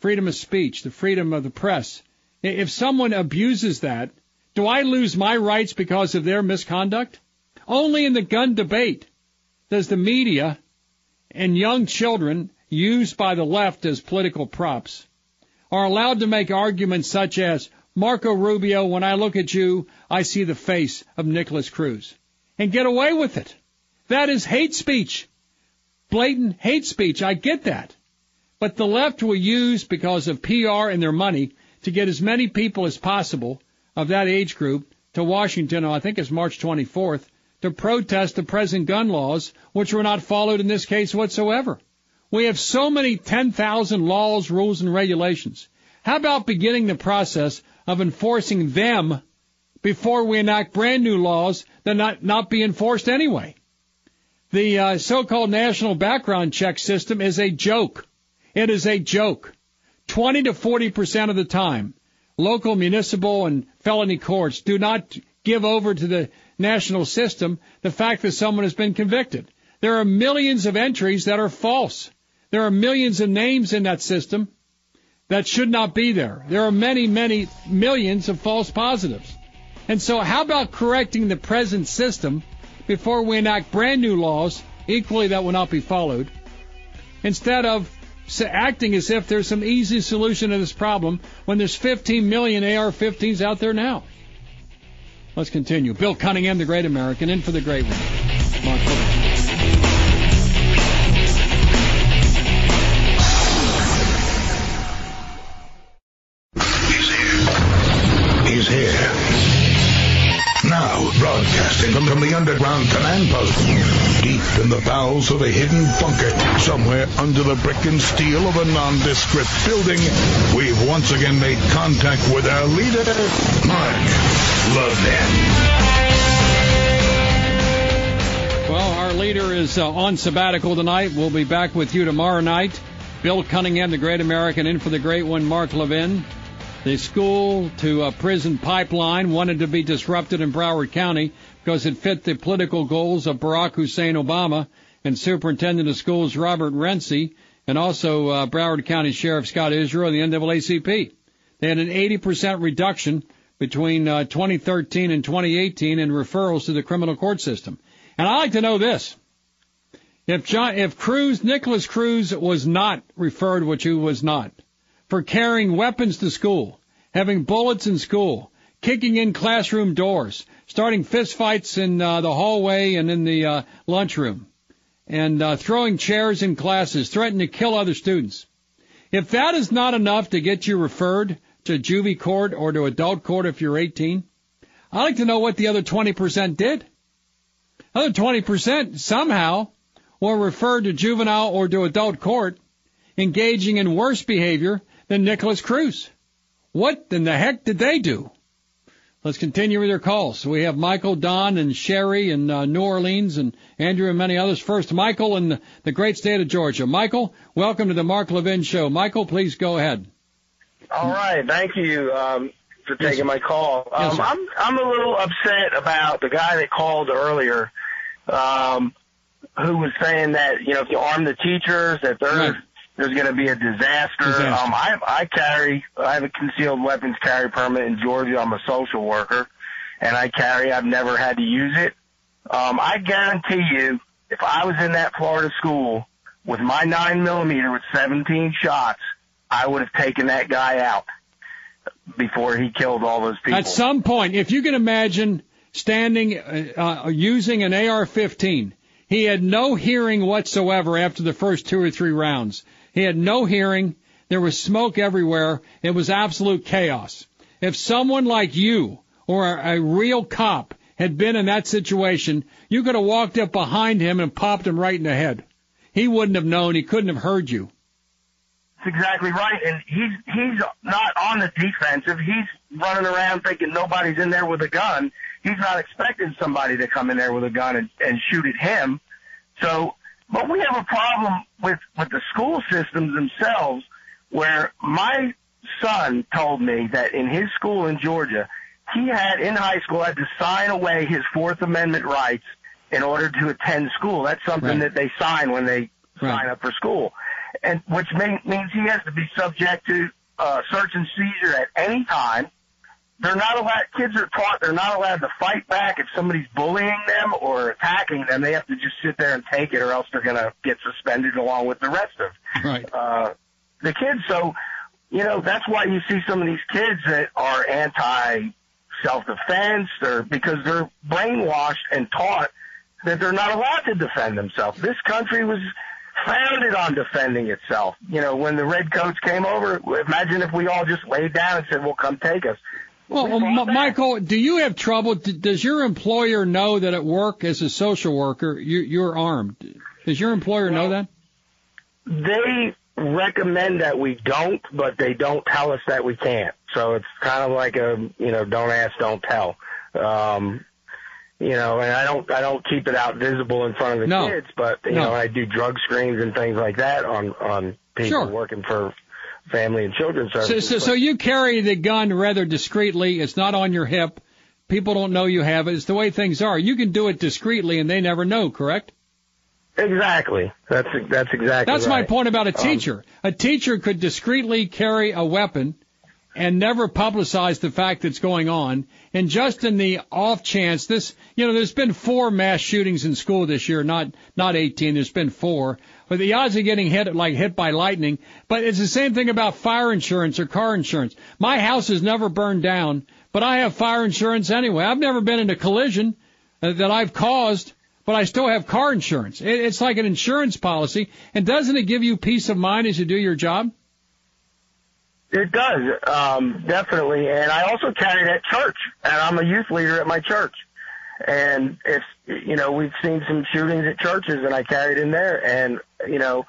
freedom of speech, the freedom of the press, if someone abuses that, do I lose my rights because of their misconduct? Only in the gun debate does the media and young children used by the left as political props are allowed to make arguments such as, Marco Rubio, when I look at you, I see the face of Nikolas Cruz. And get away with it. That is hate speech. Blatant hate speech. I get that. But the left will use, because of PR and their money, to get as many people as possible of that age group to Washington, I think it's March 24th, to protest the present gun laws, which were not followed in this case whatsoever. We have so many 10,000 laws, rules, and regulations. How about beginning the process of enforcing them before we enact brand new laws that not, not be enforced anyway? The uh, so-called national background check system is a joke. It is a joke. 20 to 40 percent of the time, local, municipal, and felony courts do not give over to the national system the fact that someone has been convicted. There are millions of entries that are false. There are millions of names in that system that should not be there. There are many, many millions of false positives. And so how about correcting the present system before we enact brand new laws equally that will not be followed instead of acting as if there's some easy solution to this problem when there's 15 million AR-15s out there now. Let's continue. Bill Cunningham, the great American, in for the great one.
From, the underground command post, deep in the bowels of a hidden bunker, somewhere under the brick and steel of a nondescript building, we've once again made contact with our leader, Mark Levin.
Well, our leader is uh, on sabbatical tonight. We'll be back with you tomorrow night. Bill Cunningham, the great American, in for the great one, Mark Levin. The school to a prison pipeline wanted to be disrupted in Broward County because it fit the political goals of Barack Hussein Obama and Superintendent of Schools Robert Runcie and also uh, Broward County Sheriff Scott Israel and the NAACP. They had an 80% reduction between uh, 2013 and 2018 in referrals to the criminal court system. And I like to know this. If John, if Cruz, Nikolas Cruz was not referred, which he was not, for carrying weapons to school, having bullets in school, kicking in classroom doors, starting fistfights in uh, the hallway and in the uh, lunchroom, and uh, throwing chairs in classes, threatening to kill other students. If that is not enough to get you referred to juvie court or to adult court if you're 18, I'd like to know what the other 20% did. Other 20% somehow were referred to juvenile or to adult court engaging in worse behavior than Nikolas Cruz. What in the heck did they do? Let's continue with your calls. We have Michael, Don, and Sherry in uh, New Orleans, and Andrew and many others. First, Michael in the, great state of Georgia. Michael, welcome to the Mark Levin Show. Michael, please go ahead.
All right, thank you um, for taking
Yes,
my call. Um,
sir.
I'm I'm a little upset about the guy that called earlier, um, who was saying that you know if you arm the teachers that there's
Right.
There's going to be a disaster.
Disaster.
Um, I I carry I have a concealed weapons carry permit in Georgia. I'm a social worker, and I carry. I've never had to use it. Um, I guarantee you if I was in that Florida school with my nine millimeter with 17 shots, I would have taken that guy out before he killed all those people.
At some point, if you can imagine standing, uh, uh, using an AR-15, he had no hearing whatsoever after the first two or three rounds. He had no hearing. There was smoke everywhere. It was absolute chaos. If someone like you or a, real cop had been in that situation, you could have walked up behind him and popped him right in the head. He wouldn't have known. He couldn't have heard you.
Exactly right. And he's he's not on the defensive. He's running around thinking nobody's in there with a gun. He's not expecting somebody to come in there with a gun and, and shoot at him. So, but we have a problem with with the school systems themselves, where my son told me that in his school in Georgia, he had in high school had to sign away his Fourth Amendment rights in order to attend school. That's something
Right.
that they sign when they
Right.
sign up for school, and which mean, means he has to be subject to uh, search and seizure at any time. They're not allowed. Kids are taught they're not allowed to fight back if somebody's bullying them or attacking them. They have to just sit there and take it, or else they're going to get suspended along with the rest of
Right.
uh, the kids. So, you know, that's why you see some of these kids that are anti self-defense or because they're brainwashed and taught that they're not allowed to defend themselves. This country was founded on defending itself. You know, when the redcoats came over, imagine if we all just laid down and said, well, come take us.
Well, well M- Michael, do you have trouble? D- does your employer know that at work as a social worker you, you're armed? Does your employer know that?
They recommend that we don't, but they don't tell us that we can't. So it's kind of like a, you know, don't ask, don't tell. Um, you know, and I don't, I don't keep it out visible in front of the
No.
kids, but you
No.
know, I do drug screens and things like that on, on people
Sure.
working for family and children's
So,
services.
so, so you carry the gun rather discreetly. It's not on your hip. People don't know you have it. It's the way things are. You can do it discreetly and they never know, correct?
exactly. That's, that's exactly
That's my point about a
Um,
teacher. a teacher could discreetly carry a weapon and never publicize the fact that's going on. And just in the off chance, this, you know, there's been four mass shootings in school this year, not, not 18, there's been four. But the odds of getting hit, like hit by lightning, but it's the same thing about fire insurance or car insurance. My house has never burned down, but I have fire insurance anyway. I've never been in a collision uh, that I've caused, but I still have car insurance. It's like an insurance policy. And doesn't it give you peace of mind as you do your job?
It does, um, definitely. And I also carry it at church, and I'm a youth leader at my church. And if you know, we've seen some shootings at churches, and I carry it in there. And you know,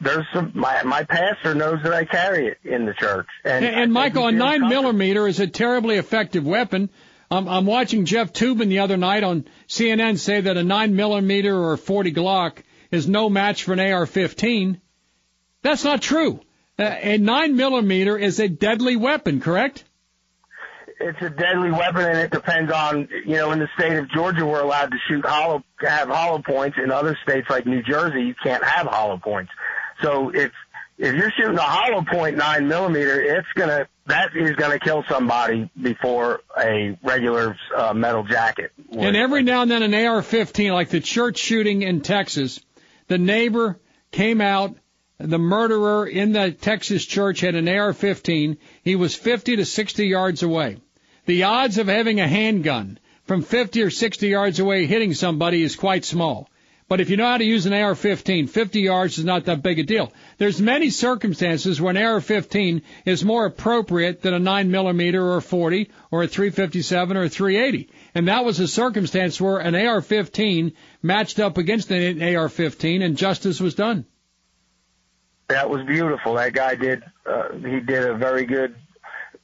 there's some. My my pastor knows that I carry it in the church. And,
And, and Michael, a nine millimeter is a terribly effective weapon. Um, I'm watching Jeff Toobin the other night on CNN say that a nine millimeter or a 40 Glock is no match for an AR-15. That's not true. Uh, a nine millimeter is a deadly weapon, correct?
It's a deadly weapon, and it depends on you know. In the state of Georgia, we're allowed to shoot hollow, have hollow points. In other states like New Jersey, you can't have hollow points. So if if you're shooting a hollow point nine millimeter, it's gonna that is gonna kill somebody before a regular uh, metal jacket. would.
And every now and then an AR-15, like the church shooting in Texas, the neighbor came out. The murderer in the Texas church had an AR-15. He was 50 to 60 yards away. The odds of having a handgun from 50 or 60 yards away hitting somebody is quite small. But if you know how to use an AR-15, 50 yards is not that big a deal. There's many circumstances where an AR-15 is more appropriate than a 9 millimeter or 40 or a 357 or a 380. And that was a circumstance where an AR-15 matched up against an AR-15 and justice was done.
that was beautiful. That guy did uh, he did a very good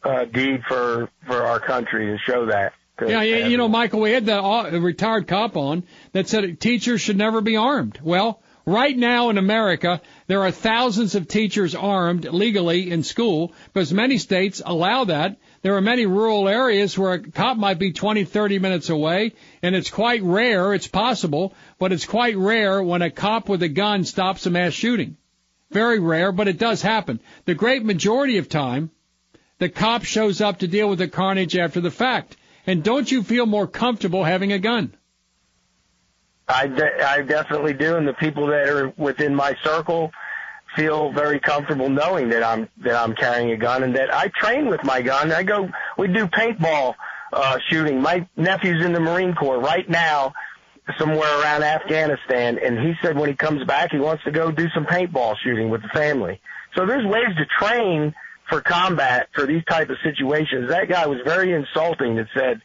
uh, deed for for our country to show that. to
Yeah, you, you know, Michael, we had that uh, retired cop on that said teachers should never be armed. Well, right now in America, there are thousands of teachers armed legally in school because many states allow that. There are many rural areas where a cop might be 20, 30 minutes away, and it's quite rare, it's possible, but it's quite rare when a cop with a gun stops a mass shooting. Very rare, but it does happen. The great majority of time, the cop shows up to deal with the carnage after the fact. And don't you feel more comfortable having a gun?
I, de- I definitely do, and the people that are within my circle feel very comfortable knowing that I'm that I'm carrying a gun and that I train with my gun. I go, we do paintball uh, shooting. My nephew's in the Marine Corps right now, somewhere around Afghanistan, and he said when he comes back, he wants to go do some paintball shooting with the family. So there's ways to train for combat for these type of situations. That guy was very insulting. That said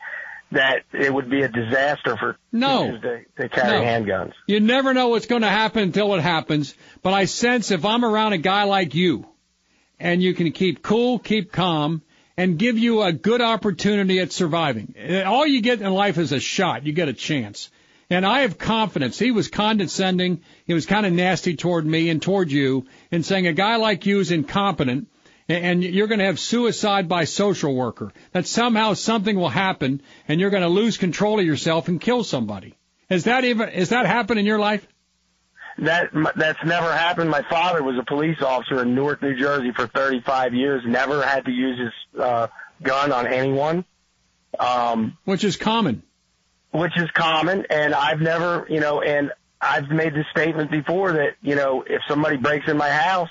that it would be a disaster for
No.
to, to carry
No.
handguns.
You never know what's going to happen until it happens. But I sense if I'm around a guy like you, and you can keep cool, keep calm, and give you a good opportunity at surviving. Uh, All you get in life is a shot. You get a chance. And I have confidence. He was condescending. He was kind of nasty toward me and toward you and saying a guy like you is incompetent and- you're going to have suicide by social worker. That somehow something will happen and you're going to lose control of yourself and kill somebody. Has that even, has that happened in your life?
That that's never happened. My father was a police officer in Newark, New Jersey for 35 years. Never had to use his uh, gun on anyone. Um,
which is common.
Which is common, and I've never, you know, and I've made this statement before that, you know, if somebody breaks in my house,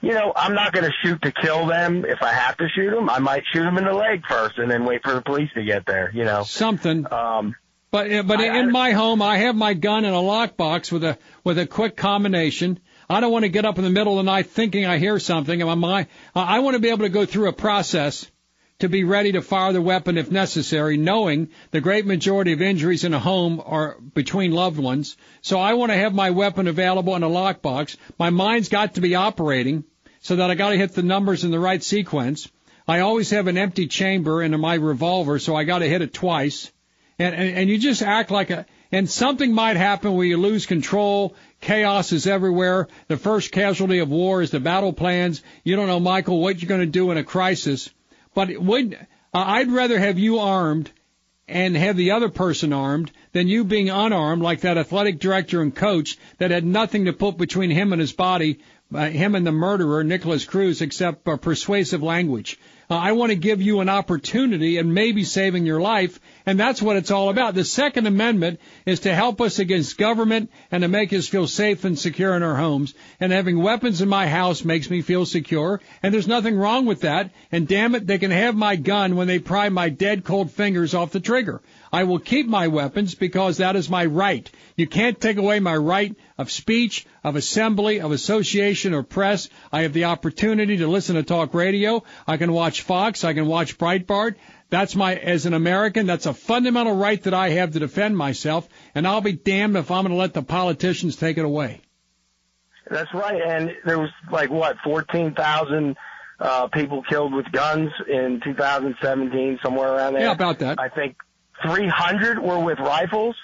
you know, I'm not going to shoot to kill them. If I have to shoot them, I might shoot them in the leg first, and then wait for the police to get there. You know,
something.
Um,
But uh, but in my home, I have my gun in a lockbox with a with a quick combination. I don't want to get up in the middle of the night thinking I hear something. And my I want to be able to go through a process to be ready to fire the weapon if necessary, knowing the great majority of injuries in a home are between loved ones. So I want to have my weapon available in a lockbox. My mind's got to be operating so that I got to hit the numbers in the right sequence. I always have an empty chamber in my revolver, so I got to hit it twice. And, and and you just act like a and something might happen where you lose control. Chaos is everywhere. The first casualty of war is the battle plans. You don't know, Michael, what you're going to do in a crisis. But would uh, I'd rather have you armed and have the other person armed than you being unarmed like that athletic director and coach that had nothing to put between him and his body, uh, him and the murderer, Nikolas Cruz, except uh, persuasive language. Uh, I want to give you an opportunity and maybe saving your life, and that's what it's all about. The Second Amendment is to help us against government and to make us feel safe and secure in our homes. And having weapons in my house makes me feel secure, and there's nothing wrong with that. And damn it, they can have my gun when they pry my dead cold fingers off the trigger. I will keep my weapons because that is my right. You can't take away my right of speech, of assembly, of association, or press. I have the opportunity to listen to talk radio. I can watch Fox. I can watch Breitbart. That's my, as an American, that's a fundamental right that I have to defend myself, and I'll be damned if I'm going to let the politicians take it away.
That's right. And there was like what, 14,000 uh, people killed with guns in 2017, somewhere around there.
Yeah, about that.
I think 300 were with rifles.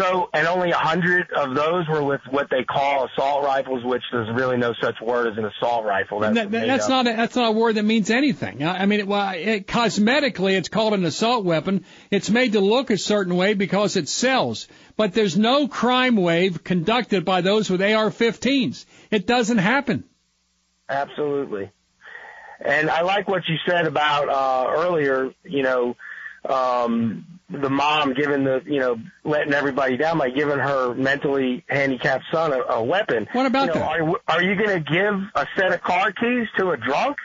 So, and only a 100 of those were with what they call assault rifles, which there's really no such word as an assault rifle. That's,
That- that- that's
up.
not a, that's not a word that means anything. I I mean, it, well, it, cosmetically, it's called an assault weapon. It's made to look a certain way because it sells. But there's no crime wave conducted by those with AR-15s. It doesn't happen.
Absolutely. And I like what you said about uh earlier, you know, um the mom giving the you know, letting everybody down by giving her mentally handicapped son a, a weapon.
What about
you know,
that?
Are, are you going to give a set of car keys to a drunk?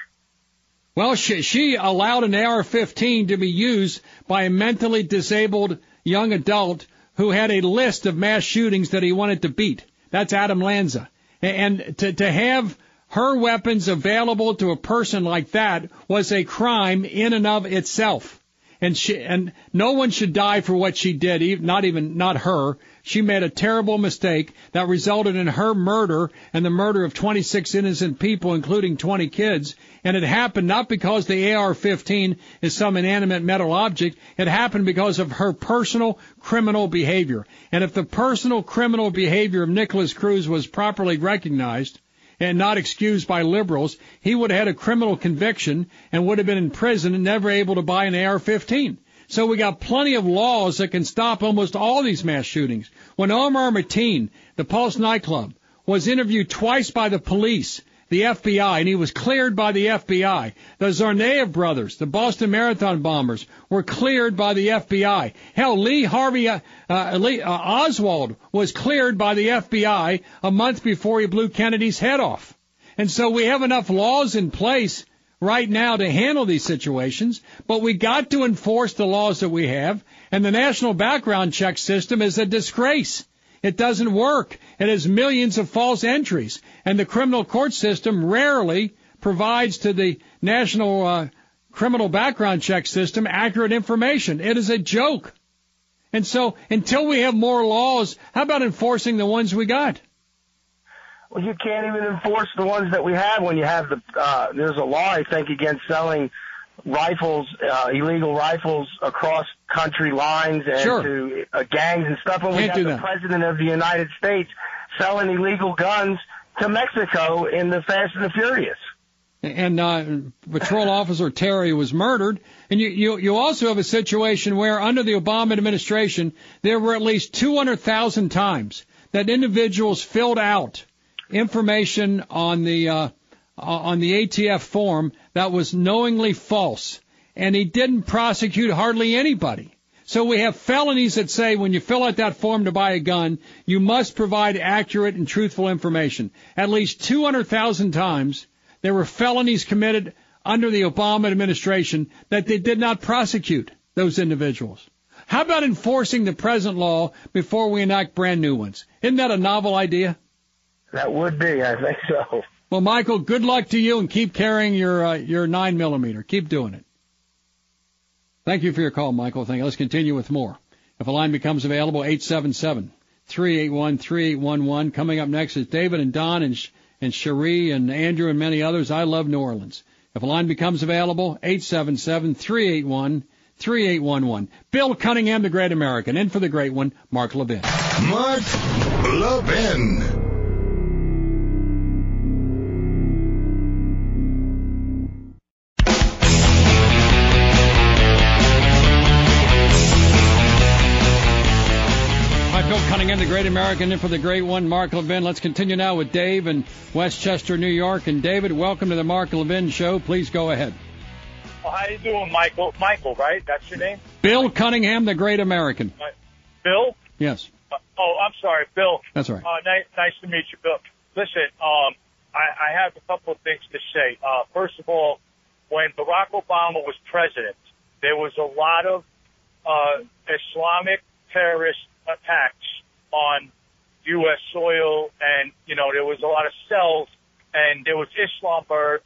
Well, she, she allowed an AR-15 to be used by a mentally disabled young adult who had a list of mass shootings that he wanted to beat. That's Adam Lanza. And to, to have her weapons available to a person like that was a crime in and of itself. And she, and no one should die for what she did, not even, not her. She made a terrible mistake that resulted in her murder and the murder of 26 innocent people, including 20 kids. And it happened not because the AR-15 is some inanimate metal object. It happened because of her personal criminal behavior. And if the personal criminal behavior of Nikolas Cruz was properly recognized, and not excused by liberals, he would have had a criminal conviction and would have been in prison and never able to buy an AR-15. So we got plenty of laws that can stop almost all these mass shootings. When Omar Mateen, the Pulse nightclub, was interviewed twice by the police the FBI, and he was cleared by the FBI. The Tsarnaev brothers, the Boston Marathon bombers, were cleared by the FBI. Hell, Lee Harvey uh, uh, Lee, uh, Oswald was cleared by the FBI a month before he blew Kennedy's head off. And so we have enough laws in place right now to handle these situations, but we got to enforce the laws that we have, and the national background check system is a disgrace. It doesn't work. It has millions of false entries, and the criminal court system rarely provides to the national uh, criminal background check system accurate information. It is a joke. And so, until we have more laws, how about enforcing the ones we got?
Well, you can't even enforce the ones that we have when you have the. Uh, there's a law, I think, against selling rifles, uh, illegal rifles across country lines and
Sure.
to uh, gangs and stuff. And we have the
that.
president of the United States selling illegal guns to Mexico in the Fast and the Furious.
and uh, Patrol Officer Terry was murdered. And you, you, you also have a situation where, under the Obama administration, there were at least 200,000 times that individuals filled out information on the uh, on the ATF form that was knowingly false, and he didn't prosecute hardly anybody. So we have felonies that say when you fill out that form to buy a gun, you must provide accurate and truthful information. At least 200,000 times there were felonies committed under the Obama administration that they did not prosecute those individuals. How about enforcing the present law before we enact brand new ones? Isn't that a novel idea?
That would be, I think so.
Well, Michael, good luck to you and keep carrying your uh, your nine millimeter. Keep doing it. Thank you for your call, Michael. Thank you. Let's continue with more. If a line becomes available, 877 381 3811. Coming up next is David and Don and, Sh- and Cherie and Andrew and many others. I love New Orleans. If a line becomes available, 877 381 3811. Bill Cunningham, the great American. In for the great one, Mark Levin.
Mark Levin.
The great American, and for the great one, Mark Levin. Let's continue now with Dave in Westchester, New York. And David, welcome to the Mark Levin Show. Please go ahead.
Well, how you doing, Michael? Michael, right? That's your name?
Bill Cunningham, the great American.
Bill?
Yes,
Uh, oh, I'm sorry, Bill.
that's right.
Uh, nice, nice to meet you, Bill. Listen, um, I, I have a couple of things to say. Uh, first of all, when Barack Obama was president, there was a lot of uh, Islamic terrorist attacks on U.S. soil, and you know there was a lot of cells, and there was Islamberg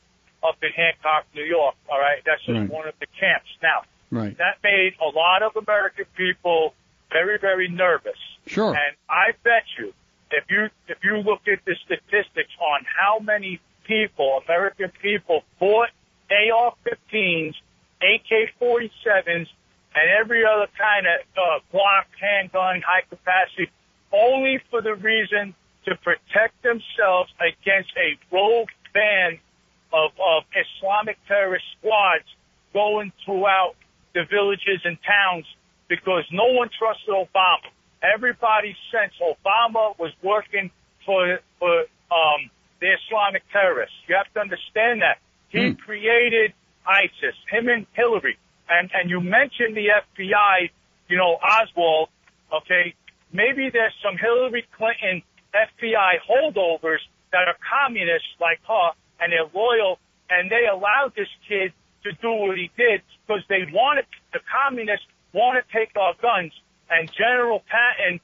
up in Hancock, New York. All right, that's just
Right.
one of the camps. Now,
Right.
that made a lot of American people very, very nervous.
Sure.
And I bet you, if you if you look at the statistics on how many people, American people, bought AR-15s, AK-47s, and every other kind of uh, Glock handgun, high capacity, only for the reason to protect themselves against a rogue band of, of Islamic terrorist squads going throughout the villages and towns because no one trusted Obama. Everybody since Obama was working for for um, the Islamic terrorists. You have to understand that he created ISIS. Him and Hillary. And and you mentioned the FBI. You know Oswald. Okay, maybe there's some Hillary Clinton FBI holdovers that are communists like her, and they're loyal, and they allowed this kid to do what he did because they wanted the communists want to take our guns. And General Patton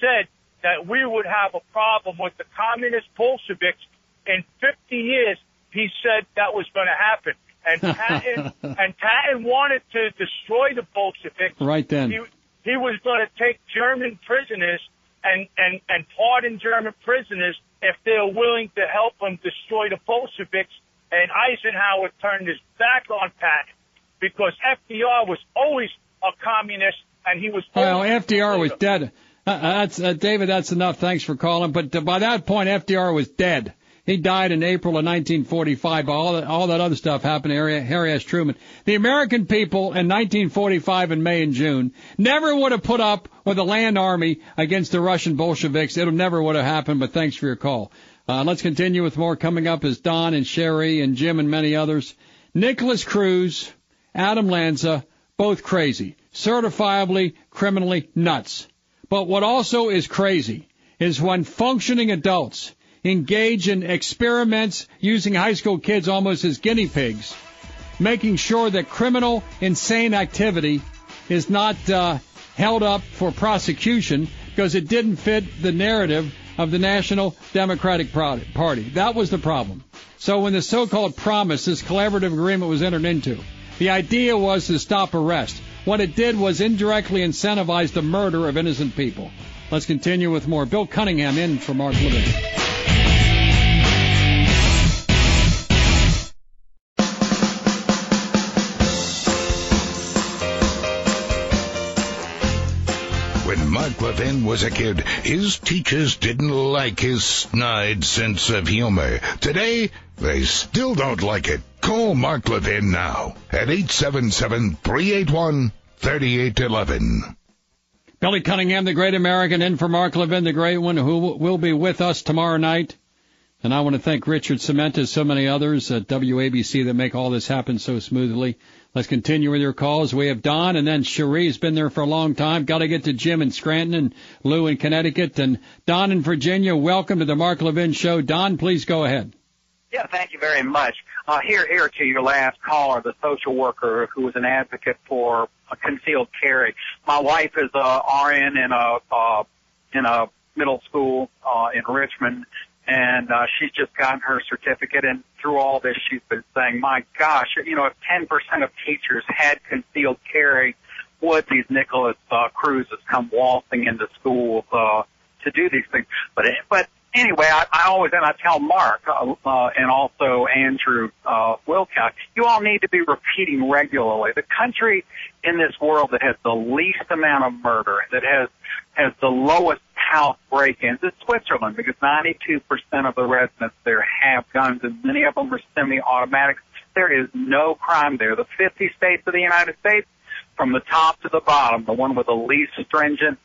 said that we would have a problem with the communist Bolsheviks in 50 years. He said that was going to happen. And Patton, and Patton wanted to destroy the Bolsheviks.
Right then.
He, he was going to take German prisoners and, and, and pardon German prisoners if they're willing to help him destroy the Bolsheviks. And Eisenhower turned his back on Patton because FDR was always a communist and he was
Well, FDR was dead. Uh, uh, that's uh, David. That's enough. Thanks for calling. But uh, by that point, FDR was dead. He died in April of 1945. All that, all that other stuff happened to Harry, S. Truman. The American people in 1945 in May and June never would have put up with a land army against the Russian Bolsheviks. It never would have happened. But thanks for your call. Uh, let's continue with more coming up as Don and Sherry and Jim and many others. Nikolas Cruz, Adam Lanza, both crazy, certifiably criminally nuts. But what also is crazy is when functioning adults engage in experiments using high school kids almost as guinea pigs, making sure that criminal, insane activity is not uh, held up for prosecution because it didn't fit the narrative of the National Democratic Party. That was the problem. So when the so-called promise, this collaborative agreement was entered into, the idea was to stop arrest. What it did was indirectly incentivize the murder of innocent people. Let's continue with more. Bill Cunningham in for Mark Levin.
Levin was a kid, his teachers didn't like his snide sense of humor. Today, they still don't like it. Call Mark Levin now at 877-381-3811.
Billy Cunningham, the great American, in for Mark Levin, the great one, who will be with us tomorrow night. And I want to thank Richard Sementa, so many others at WABC that make all this happen so smoothly. Let's continue with your calls. We have Don and then Cherie's been there for a long time. Got to get to Jim in Scranton and Lou in Connecticut and Don in Virginia. Welcome to the Mark Levin Show. Don, please go ahead.
Yeah, thank you very much. Uh, here, here to your last caller, the social worker who was an advocate for a concealed carry. My wife is a RN in a uh, in a middle school uh, in Richmond, and uh, she's just gotten her certificate. And through all this, she's been saying, "My gosh, you know, if 10% of teachers had concealed carry, would these Nikolas uh, Cruzes come waltzing into schools uh, to do these things?" But but anyway, I, I always and I tell Mark uh, uh, and also Andrew uh, Wilkow, you all need to be repeating regularly. The country in this world that has the least amount of murder, that has has the lowest house break-ins is Switzerland because 92% of the residents there have guns and many of them are semi-automatics. There is no crime there. The 50 states of the United States, from the top to the bottom, the one with the least stringent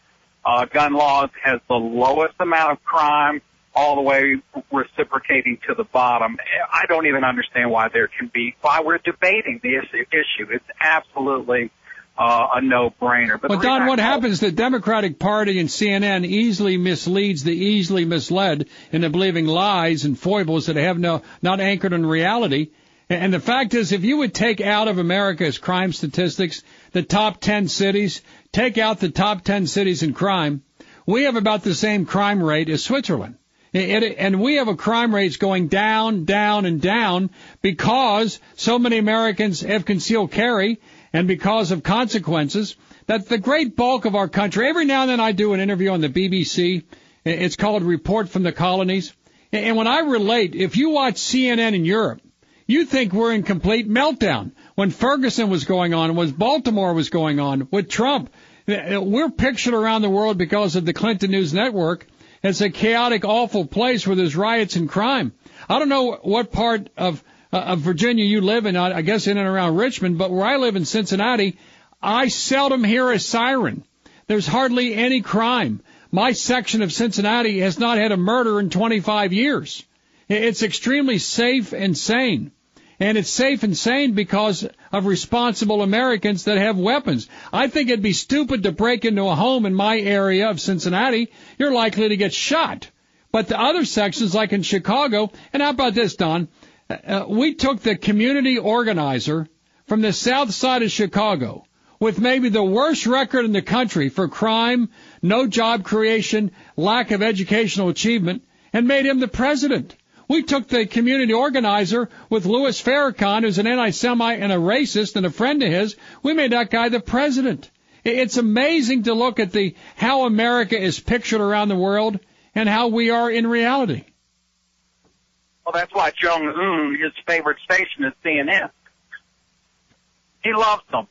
uh, gun laws has the lowest amount of crime all the way reciprocating to the bottom. I don't even understand why there can be, why we're debating the issue. It's absolutely uh, a no-brainer.
But, but Don, what happens? The Democratic Party and CNN easily misleads the easily misled into believing lies and foibles that have no not anchored in reality. And the fact is, if you would take out of America's crime statistics the top 10 cities, take out the top 10 cities in crime, we have about the same crime rate as Switzerland. And we have a crime rates going down, down, and down because so many Americans have concealed carry and because of consequences that the great bulk of our country, every now and then I do an interview on the BBC. It's called Report from the Colonies. And when I relate, if you watch CNN in Europe, you think we're in complete meltdown. When Ferguson was going on, when Baltimore was going on, with Trump, we're pictured around the world because of the Clinton News Network as a chaotic, awful place where there's riots and crime. I don't know what part of uh, of Virginia you live in, I guess in and around Richmond, but where I live in Cincinnati, I seldom hear a siren. There's hardly any crime. My section of Cincinnati has not had a murder in 25 years. It's extremely safe and sane. And it's safe and sane because of responsible Americans that have weapons. I think it'd be stupid to break into a home in my area of Cincinnati. You're likely to get shot. But the other sections, like in Chicago, and how about this, Don? Uh, we took the community organizer from the south side of Chicago with maybe the worst record in the country for crime, no job creation, lack of educational achievement, and made him the president. We took the community organizer with Louis Farrakhan, who's an anti-Semite and a racist and a friend of his. We made that guy the president. It's amazing to look at the how America is pictured around the world and how we are in reality.
Well, that's why Jong Un, his favorite station is CNN. He loves them.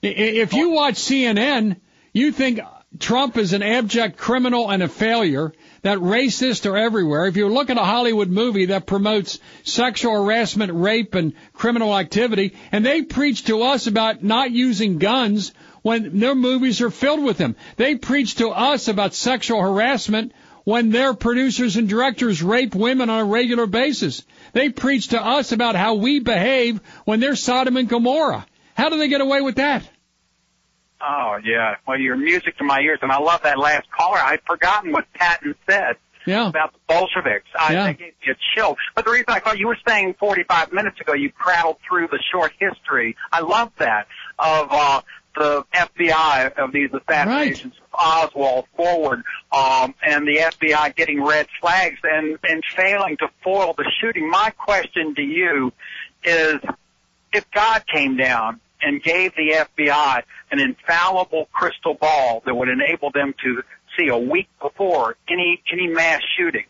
If you watch CNN, you think Trump is an abject criminal and a failure, that racists are everywhere. If you look at a Hollywood movie that promotes sexual harassment, rape, and criminal activity, and they preach to us about not using guns when their movies are filled with them. They preach to us about sexual harassment when their producers and directors rape women on a regular basis. They preach to us about how we behave when they're Sodom and Gomorrah. How do they get away with that?
Oh yeah. Well, you're music to my ears, and I love that last caller. I'd forgotten what Patton said
Yeah.
about the Bolsheviks. I
Yeah.
think it gave me a chill. But the reason I thought you were saying 45 minutes ago, you prattled through the short history. I love that of uh, the FBI of these assassinations of Oswald forward, um, and the FBI getting red flags and and failing to foil the shooting. My question to you is, if God came down and gave the FBI an infallible crystal ball that would enable them to see a week before any any mass shooting,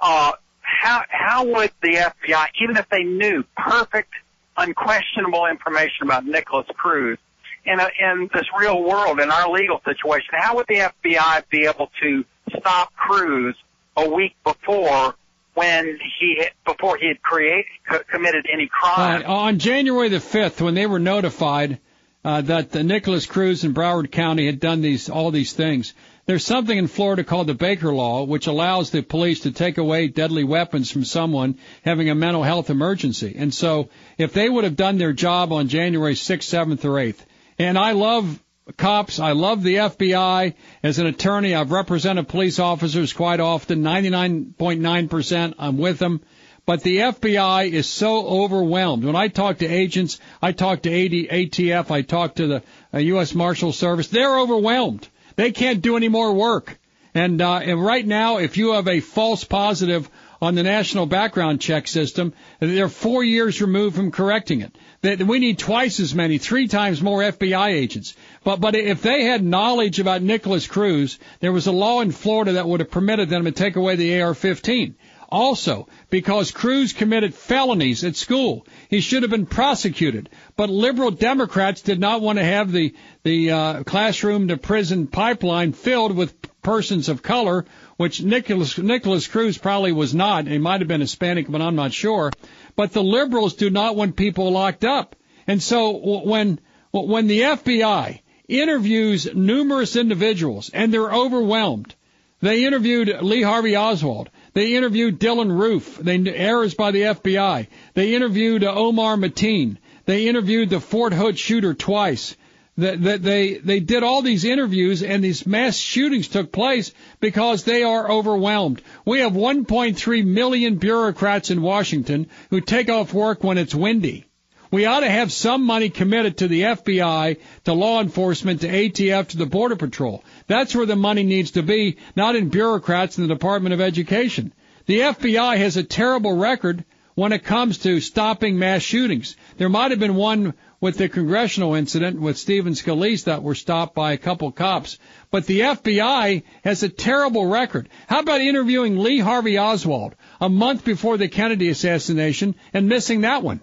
uh, how how would the FBI, even if they knew perfect, unquestionable information about Nikolas Cruz in a, in this real world, in our legal situation, how would the FBI be able to stop Cruz a week before when he before he had create co- committed any crime?
Uh, on January the 5th, when they were notified uh, that the Nikolas Cruz in Broward County had done these all these things, there's something in Florida called the Baker Law, which allows the police to take away deadly weapons from someone having a mental health emergency. And so, if they would have done their job on January 6th, 7th, or 8th, and I love cops. I love the FBI. As an attorney, I've represented police officers quite often. 99.9% I'm with them. But the FBI is so overwhelmed. When I talk to agents, I talk to AD, ATF, I talk to the uh, U.S. Marshal Service, they're overwhelmed. They can't do any more work. And, uh, and right now, if you have a false positive on the national background check system, they're four years removed from correcting it. That we need twice as many, three times more FBI agents. But but if they had knowledge about Nikolas Cruz, there was a law in Florida that would have permitted them to take away the AR-15. Also, because Cruz committed felonies at school, he should have been prosecuted. But liberal Democrats did not want to have the the uh, classroom to prison pipeline filled with persons of color, which Nikolas Nikolas Cruz probably was not. He might have been Hispanic, but I'm not sure. But the liberals do not want people locked up. And so when when the FBI interviews numerous individuals and they're overwhelmed, they interviewed Lee Harvey Oswald. They interviewed Dylann Roof. They errors by the FBI. They interviewed Omar Mateen. They interviewed the Fort Hood shooter twice. That, that they they did all these interviews and these mass shootings took place because they are overwhelmed. We have 1.3 million bureaucrats in Washington who take off work when it's windy. We ought to have some money committed to the FBI, to law enforcement, to ATF, to the Border Patrol. That's where the money needs to be, not in bureaucrats in the Department of Education. The FBI has a terrible record when it comes to stopping mass shootings. There might have been one with the congressional incident with Stephen Scalise that were stopped by a couple cops. But the FBI has a terrible record. How about interviewing Lee Harvey Oswald a month before the Kennedy assassination and missing that one?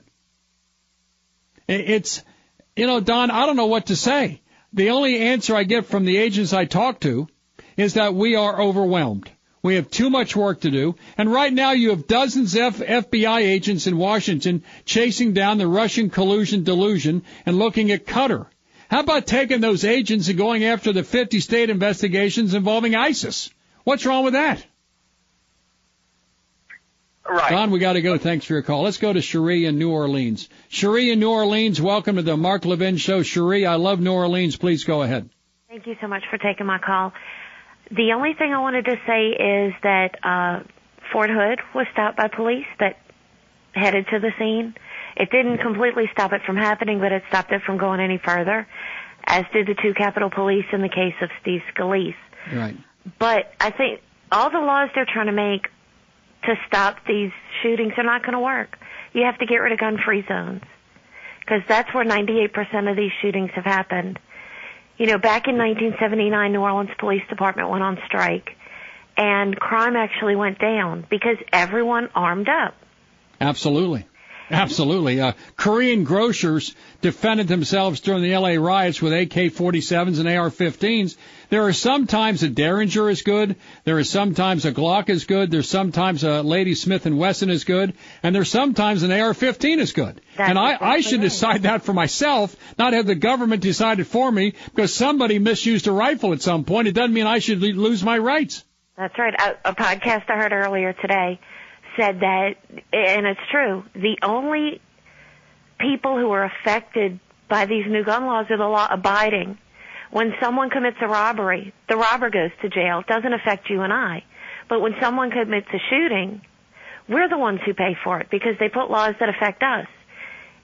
It's, you know, Don, I don't know what to say. The only answer I get from the agents I talk to is that we are overwhelmed. We have too much work to do. And right now you have dozens of FBI agents in Washington chasing down the Russian collusion delusion and looking at Qatar. How about taking those agents and going after the 50 state investigations involving ISIS? What's wrong with that?
Right.
Don, we got to go. Thanks for your call. Let's go to Cherie in New Orleans. Cherie in New Orleans, welcome to the Mark Levin Show. Cherie, I love New Orleans. Please go ahead.
Thank you so much for taking my call. The only thing I wanted to say is that uh, Fort Hood was stopped by police that headed to the scene. It didn't completely stop it from happening, but it stopped it from going any further, as did the two Capitol Police in the case of Steve Scalise.
Right.
But I think all the laws they're trying to make to stop these shootings are not going to work. You have to get rid of gun-free zones because that's where 98% of these shootings have happened. You know, back in 1979, New Orleans Police Department went on strike, and crime actually went down because everyone armed up.
Absolutely. Absolutely. Uh, Korean grocers defended themselves during the LA riots with AK-47s and AR-15s. There are sometimes a Derringer is good. There is sometimes a Glock is good. There's sometimes a Lady Smith and Wesson is good. And there's sometimes an AR-15 is good.
That's
and I, I should decide that for myself, not have the government decide it for me because somebody misused a rifle at some point. It doesn't mean I should lose my rights.
That's right. A, a podcast I heard earlier today said that, and it's true, the only people who are affected by these new gun laws are the law abiding. When someone commits a robbery, the robber goes to jail. It doesn't affect you and I. But when someone commits a shooting, we're the ones who pay for it because they put laws that affect us.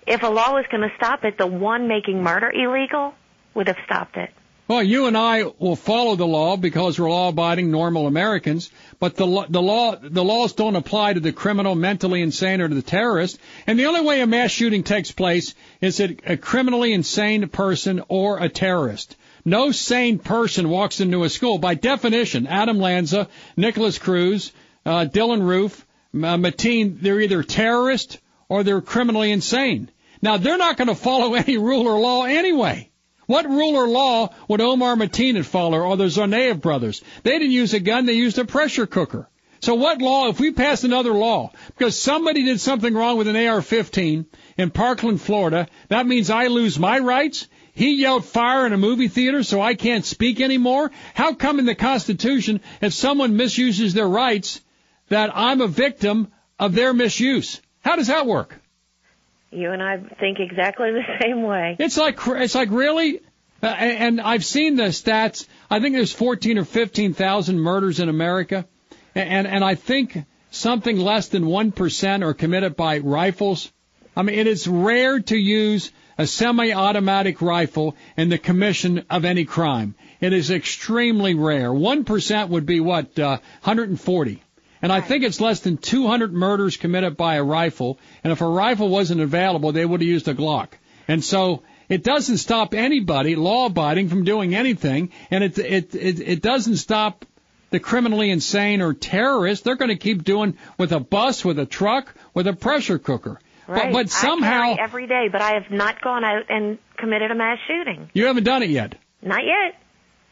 If a law was going to stop it, the one making murder illegal would have stopped it.
Well, you and I will follow the law because we're law-abiding, normal Americans. But the lo- the law the laws don't apply to the criminal, mentally insane, or to the terrorist. And the only way a mass shooting takes place is that a criminally insane person or a terrorist. No sane person walks into a school. By definition, Adam Lanza, Nikolas Cruz, uh, Dylann Roof, uh, Mateen, they're either terrorist or they're criminally insane. Now they're not going to follow any rule or law anyway. What rule or law would Omar Mateen follow or the Tsarnaev brothers? They didn't use a gun, they used a pressure cooker. So what law, if we pass another law, because somebody did something wrong with an AR-15 in Parkland, Florida, that means I lose my rights? He yelled fire in a movie theater so I can't speak anymore? How come in the Constitution, if someone misuses their rights, that I'm a victim of their misuse? How does that work?
You and I think exactly the same way.
It's like it's like really, uh, and I've seen the stats. I think there's 14 or 15 thousand murders in America, and and I think something less than one percent are committed by rifles. I mean, it is rare to use a semi-automatic rifle in the commission of any crime. It is extremely rare. One percent would be what, uh, 140. And I think it's less than 200 murders committed by a rifle. And if a rifle wasn't available, they would have used a Glock. And so it doesn't stop anybody law abiding from doing anything. And it, it, it, it doesn't stop the criminally insane or terrorists. They're going to keep doing with a bus, with a truck, with a pressure cooker.
Right.
But, but somehow.
Every day, but I have not gone out and committed a mass shooting.
You haven't done it yet.
Not yet.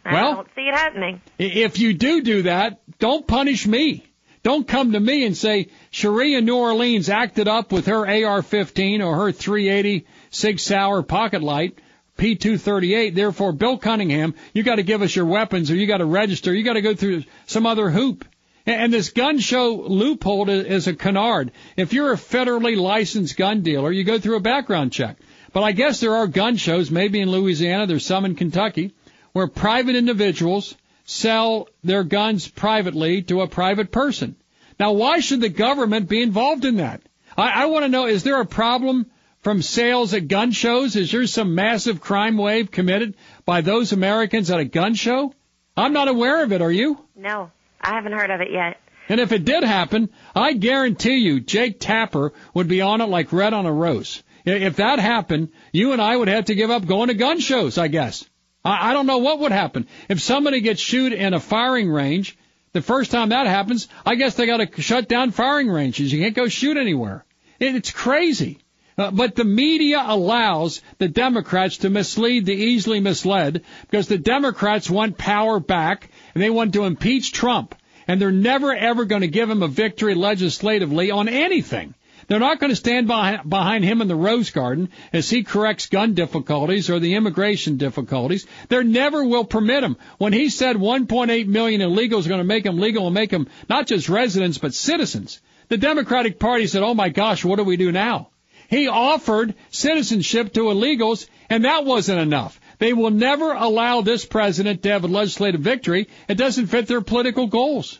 I
well,
don't see it happening.
If you do do that, don't punish me. Don't come to me and say Cherie New Orleans acted up with her AR-15 or her 380 Sig Sauer pocket light. P238. Therefore, Bill Cunningham, you got to give us your weapons, or you got to register. You got to go through some other hoop. And this gun show loophole is a canard. If you're a federally licensed gun dealer, you go through a background check. But I guess there are gun shows, maybe in Louisiana, there's some in Kentucky, where private individuals sell their guns privately to a private person. Now, why should the government be involved in that? I, I want to know, is there a problem from sales at gun shows? Is there some massive crime wave committed by those Americans at a gun show? I'm not aware of it, are you?
No, I haven't heard of it yet.
And if it did happen, I guarantee you Jake Tapper would be on it like red on a rose. If that happened, you and I would have to give up going to gun shows, I guess. I, I don't know what would happen. If somebody gets shoot in a firing range, the first time that happens, I guess they got to shut down firing ranges. You can't go shoot anywhere. It, it's crazy. Uh, but the media allows the Democrats to mislead the easily misled because the Democrats want power back and they want to impeach Trump. And they're never ever going to give him a victory legislatively on anything. They're not going to stand behind, behind him in the Rose Garden as he corrects gun difficulties or the immigration difficulties. They never will permit him. When he said 1.8 million illegals are going to make them legal and make them not just residents but citizens, the Democratic Party said, "Oh my gosh, what do we do now?" He offered citizenship to illegals, and that wasn't enough. They will never allow this president to have a legislative victory. It doesn't fit their political goals.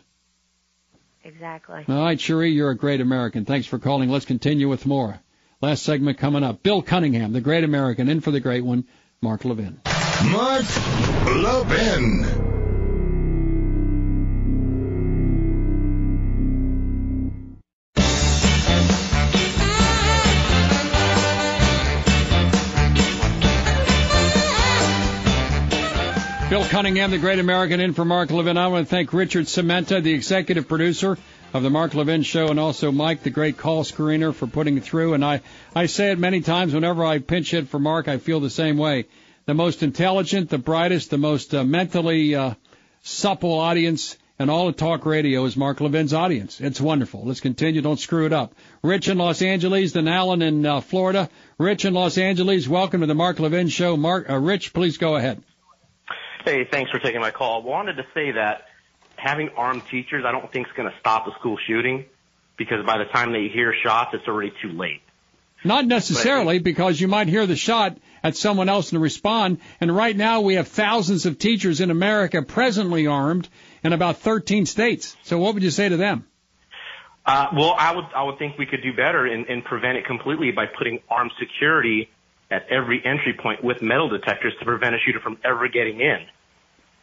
Exactly.
All right, Cherie, you're a great American. Thanks for calling. Let's continue with more. Last segment coming up. Bill Cunningham, the great American, in for the great one, Mark Levin.
Mark Levin.
Bill Cunningham, the great American, in for Mark Levin. I want to thank Richard Sementa, the executive producer of the Mark Levin Show, and also Mike, the great call screener, for putting it through. And I, I say it many times whenever I pinch hit for Mark, I feel the same way. The most intelligent, the brightest, the most uh, mentally uh, supple audience and all of talk radio is Mark Levin's audience. It's wonderful. Let's continue. Don't screw it up. Rich in Los Angeles, then Allen in uh, Florida. Rich in Los Angeles, welcome to the Mark Levin Show. Mark, uh, Rich, please go ahead.
Hey, thanks for taking my call. I wanted to say that having armed teachers, I don't think is going to stop a school shooting because by the time they hear shots, it's already too late.
Not necessarily, because you might hear the shot at someone else and respond. And right now, we have thousands of teachers in America presently armed in about 13 states. So, what would you say to them?
Uh, well, I would I would think we could do better and, and prevent it completely by putting armed security at every entry point with metal detectors to prevent a shooter from ever getting in.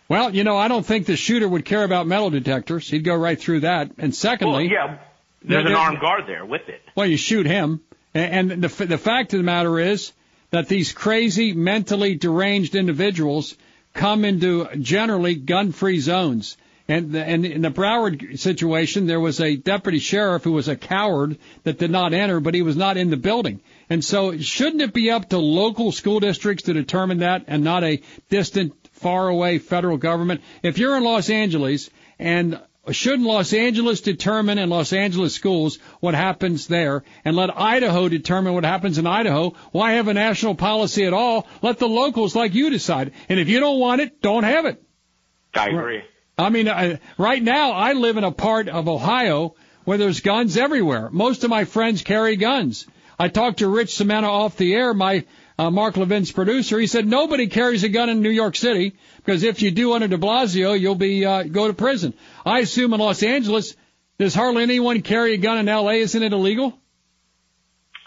Well, you know, I don't think the shooter would care about metal detectors. He'd go right through that. And secondly,
well, yeah, there's an armed guard there with it.
Well, you shoot him. And the the fact of the matter is that these crazy, mentally deranged individuals come into generally gun-free zones. And, the, and in the Broward situation, there was a deputy sheriff who was a coward that did not enter, but he was not in the building. And so, shouldn't it be up to local school districts to determine that, and not a distant, far away federal government? If you're in Los Angeles and Shouldn't Los Angeles determine in Los Angeles schools what happens there and let Idaho determine what happens in Idaho? Why have a national policy at all? Let the locals like you decide. And if you don't want it, don't have it.
I agree.
I mean, I, right now I live in a part of Ohio where there's guns everywhere. Most of my friends carry guns. I talked to Rich Sementa off the air, my uh, Mark Levin's producer. He said nobody carries a gun in New York City because if you do under De Blasio, you'll be uh, go to prison. I assume in Los Angeles, does hardly anyone carry a gun in L.A. Isn't it illegal?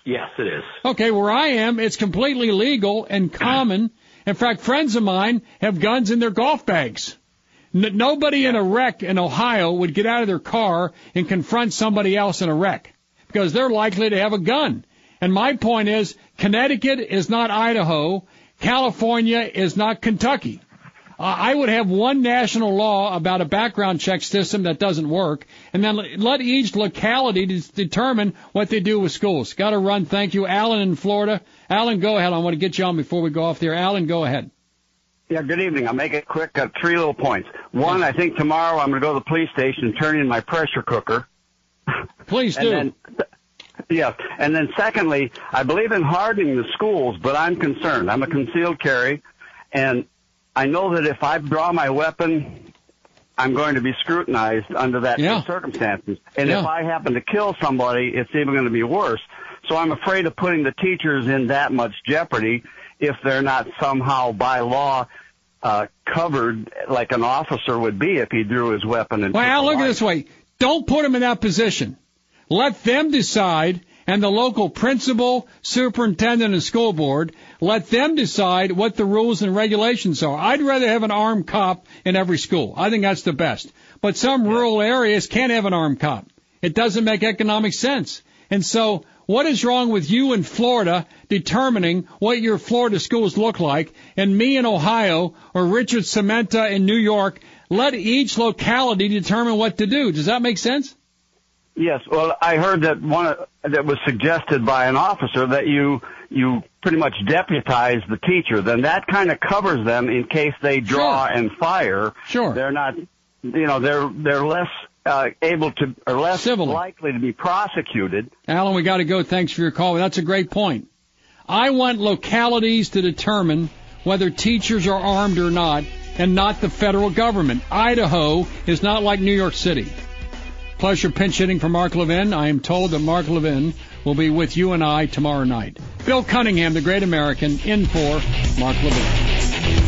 Yes, it is.
Okay, where I am, it's completely legal and common. In fact, friends of mine have guns in their golf bags. Nobody in a wreck in Ohio would get out of their car and confront somebody else in a wreck because they're likely to have a gun. And my point is, Connecticut is not Idaho. California is not Kentucky. Uh, I would have one national law about a background check system that doesn't work, and then let each locality determine what they do with schools. Got to run. Thank you, Alan in Florida. Alan, go ahead. I want to get you on before we go off there. Alan, go ahead.
Yeah, good evening. I'll make it quick. Got three little points. One, I think tomorrow I'm going to go to the police station and turn in my pressure cooker.
Please do.
And then, Yes. And then secondly, I believe in hardening the schools, but I'm concerned. I'm a concealed carry, and I know that if I draw my weapon, I'm going to be scrutinized under that
yeah.
circumstances. And
yeah.
if I happen to kill somebody, it's even going to be worse. So I'm afraid of putting the teachers in that much jeopardy if they're not somehow by law uh, covered like an officer would be if he drew his weapon. And
well, look
at
this way. Don't put them in that position. Let them decide, and the local principal, superintendent, and school board, let them decide what the rules and regulations are. I'd rather have an armed cop in every school. I think that's the best. But some rural areas can't have an armed cop. It doesn't make economic sense. And so, what is wrong with you in Florida determining what your Florida schools look like, and me in Ohio or Richard Sementa in New York? Let each locality determine what to do. Does that make sense?
Yes, well, I heard that one that was suggested by an officer that you you pretty much deputize the teacher. Then that kind of covers them in case they draw
Sure.
and fire.
Sure.
They're not, you know, they're they're less uh, able to or less likely to be prosecuted.
Alan, we got to go. Thanks for your call. That's a great point. I want localities to determine whether teachers are armed or not, and not the federal government. Idaho is not like New York City. Pleasure pinch hitting for Mark Levin. I am told that Mark Levin will be with you and I tomorrow night. Bill Cunningham, the great American, in for Mark Levin.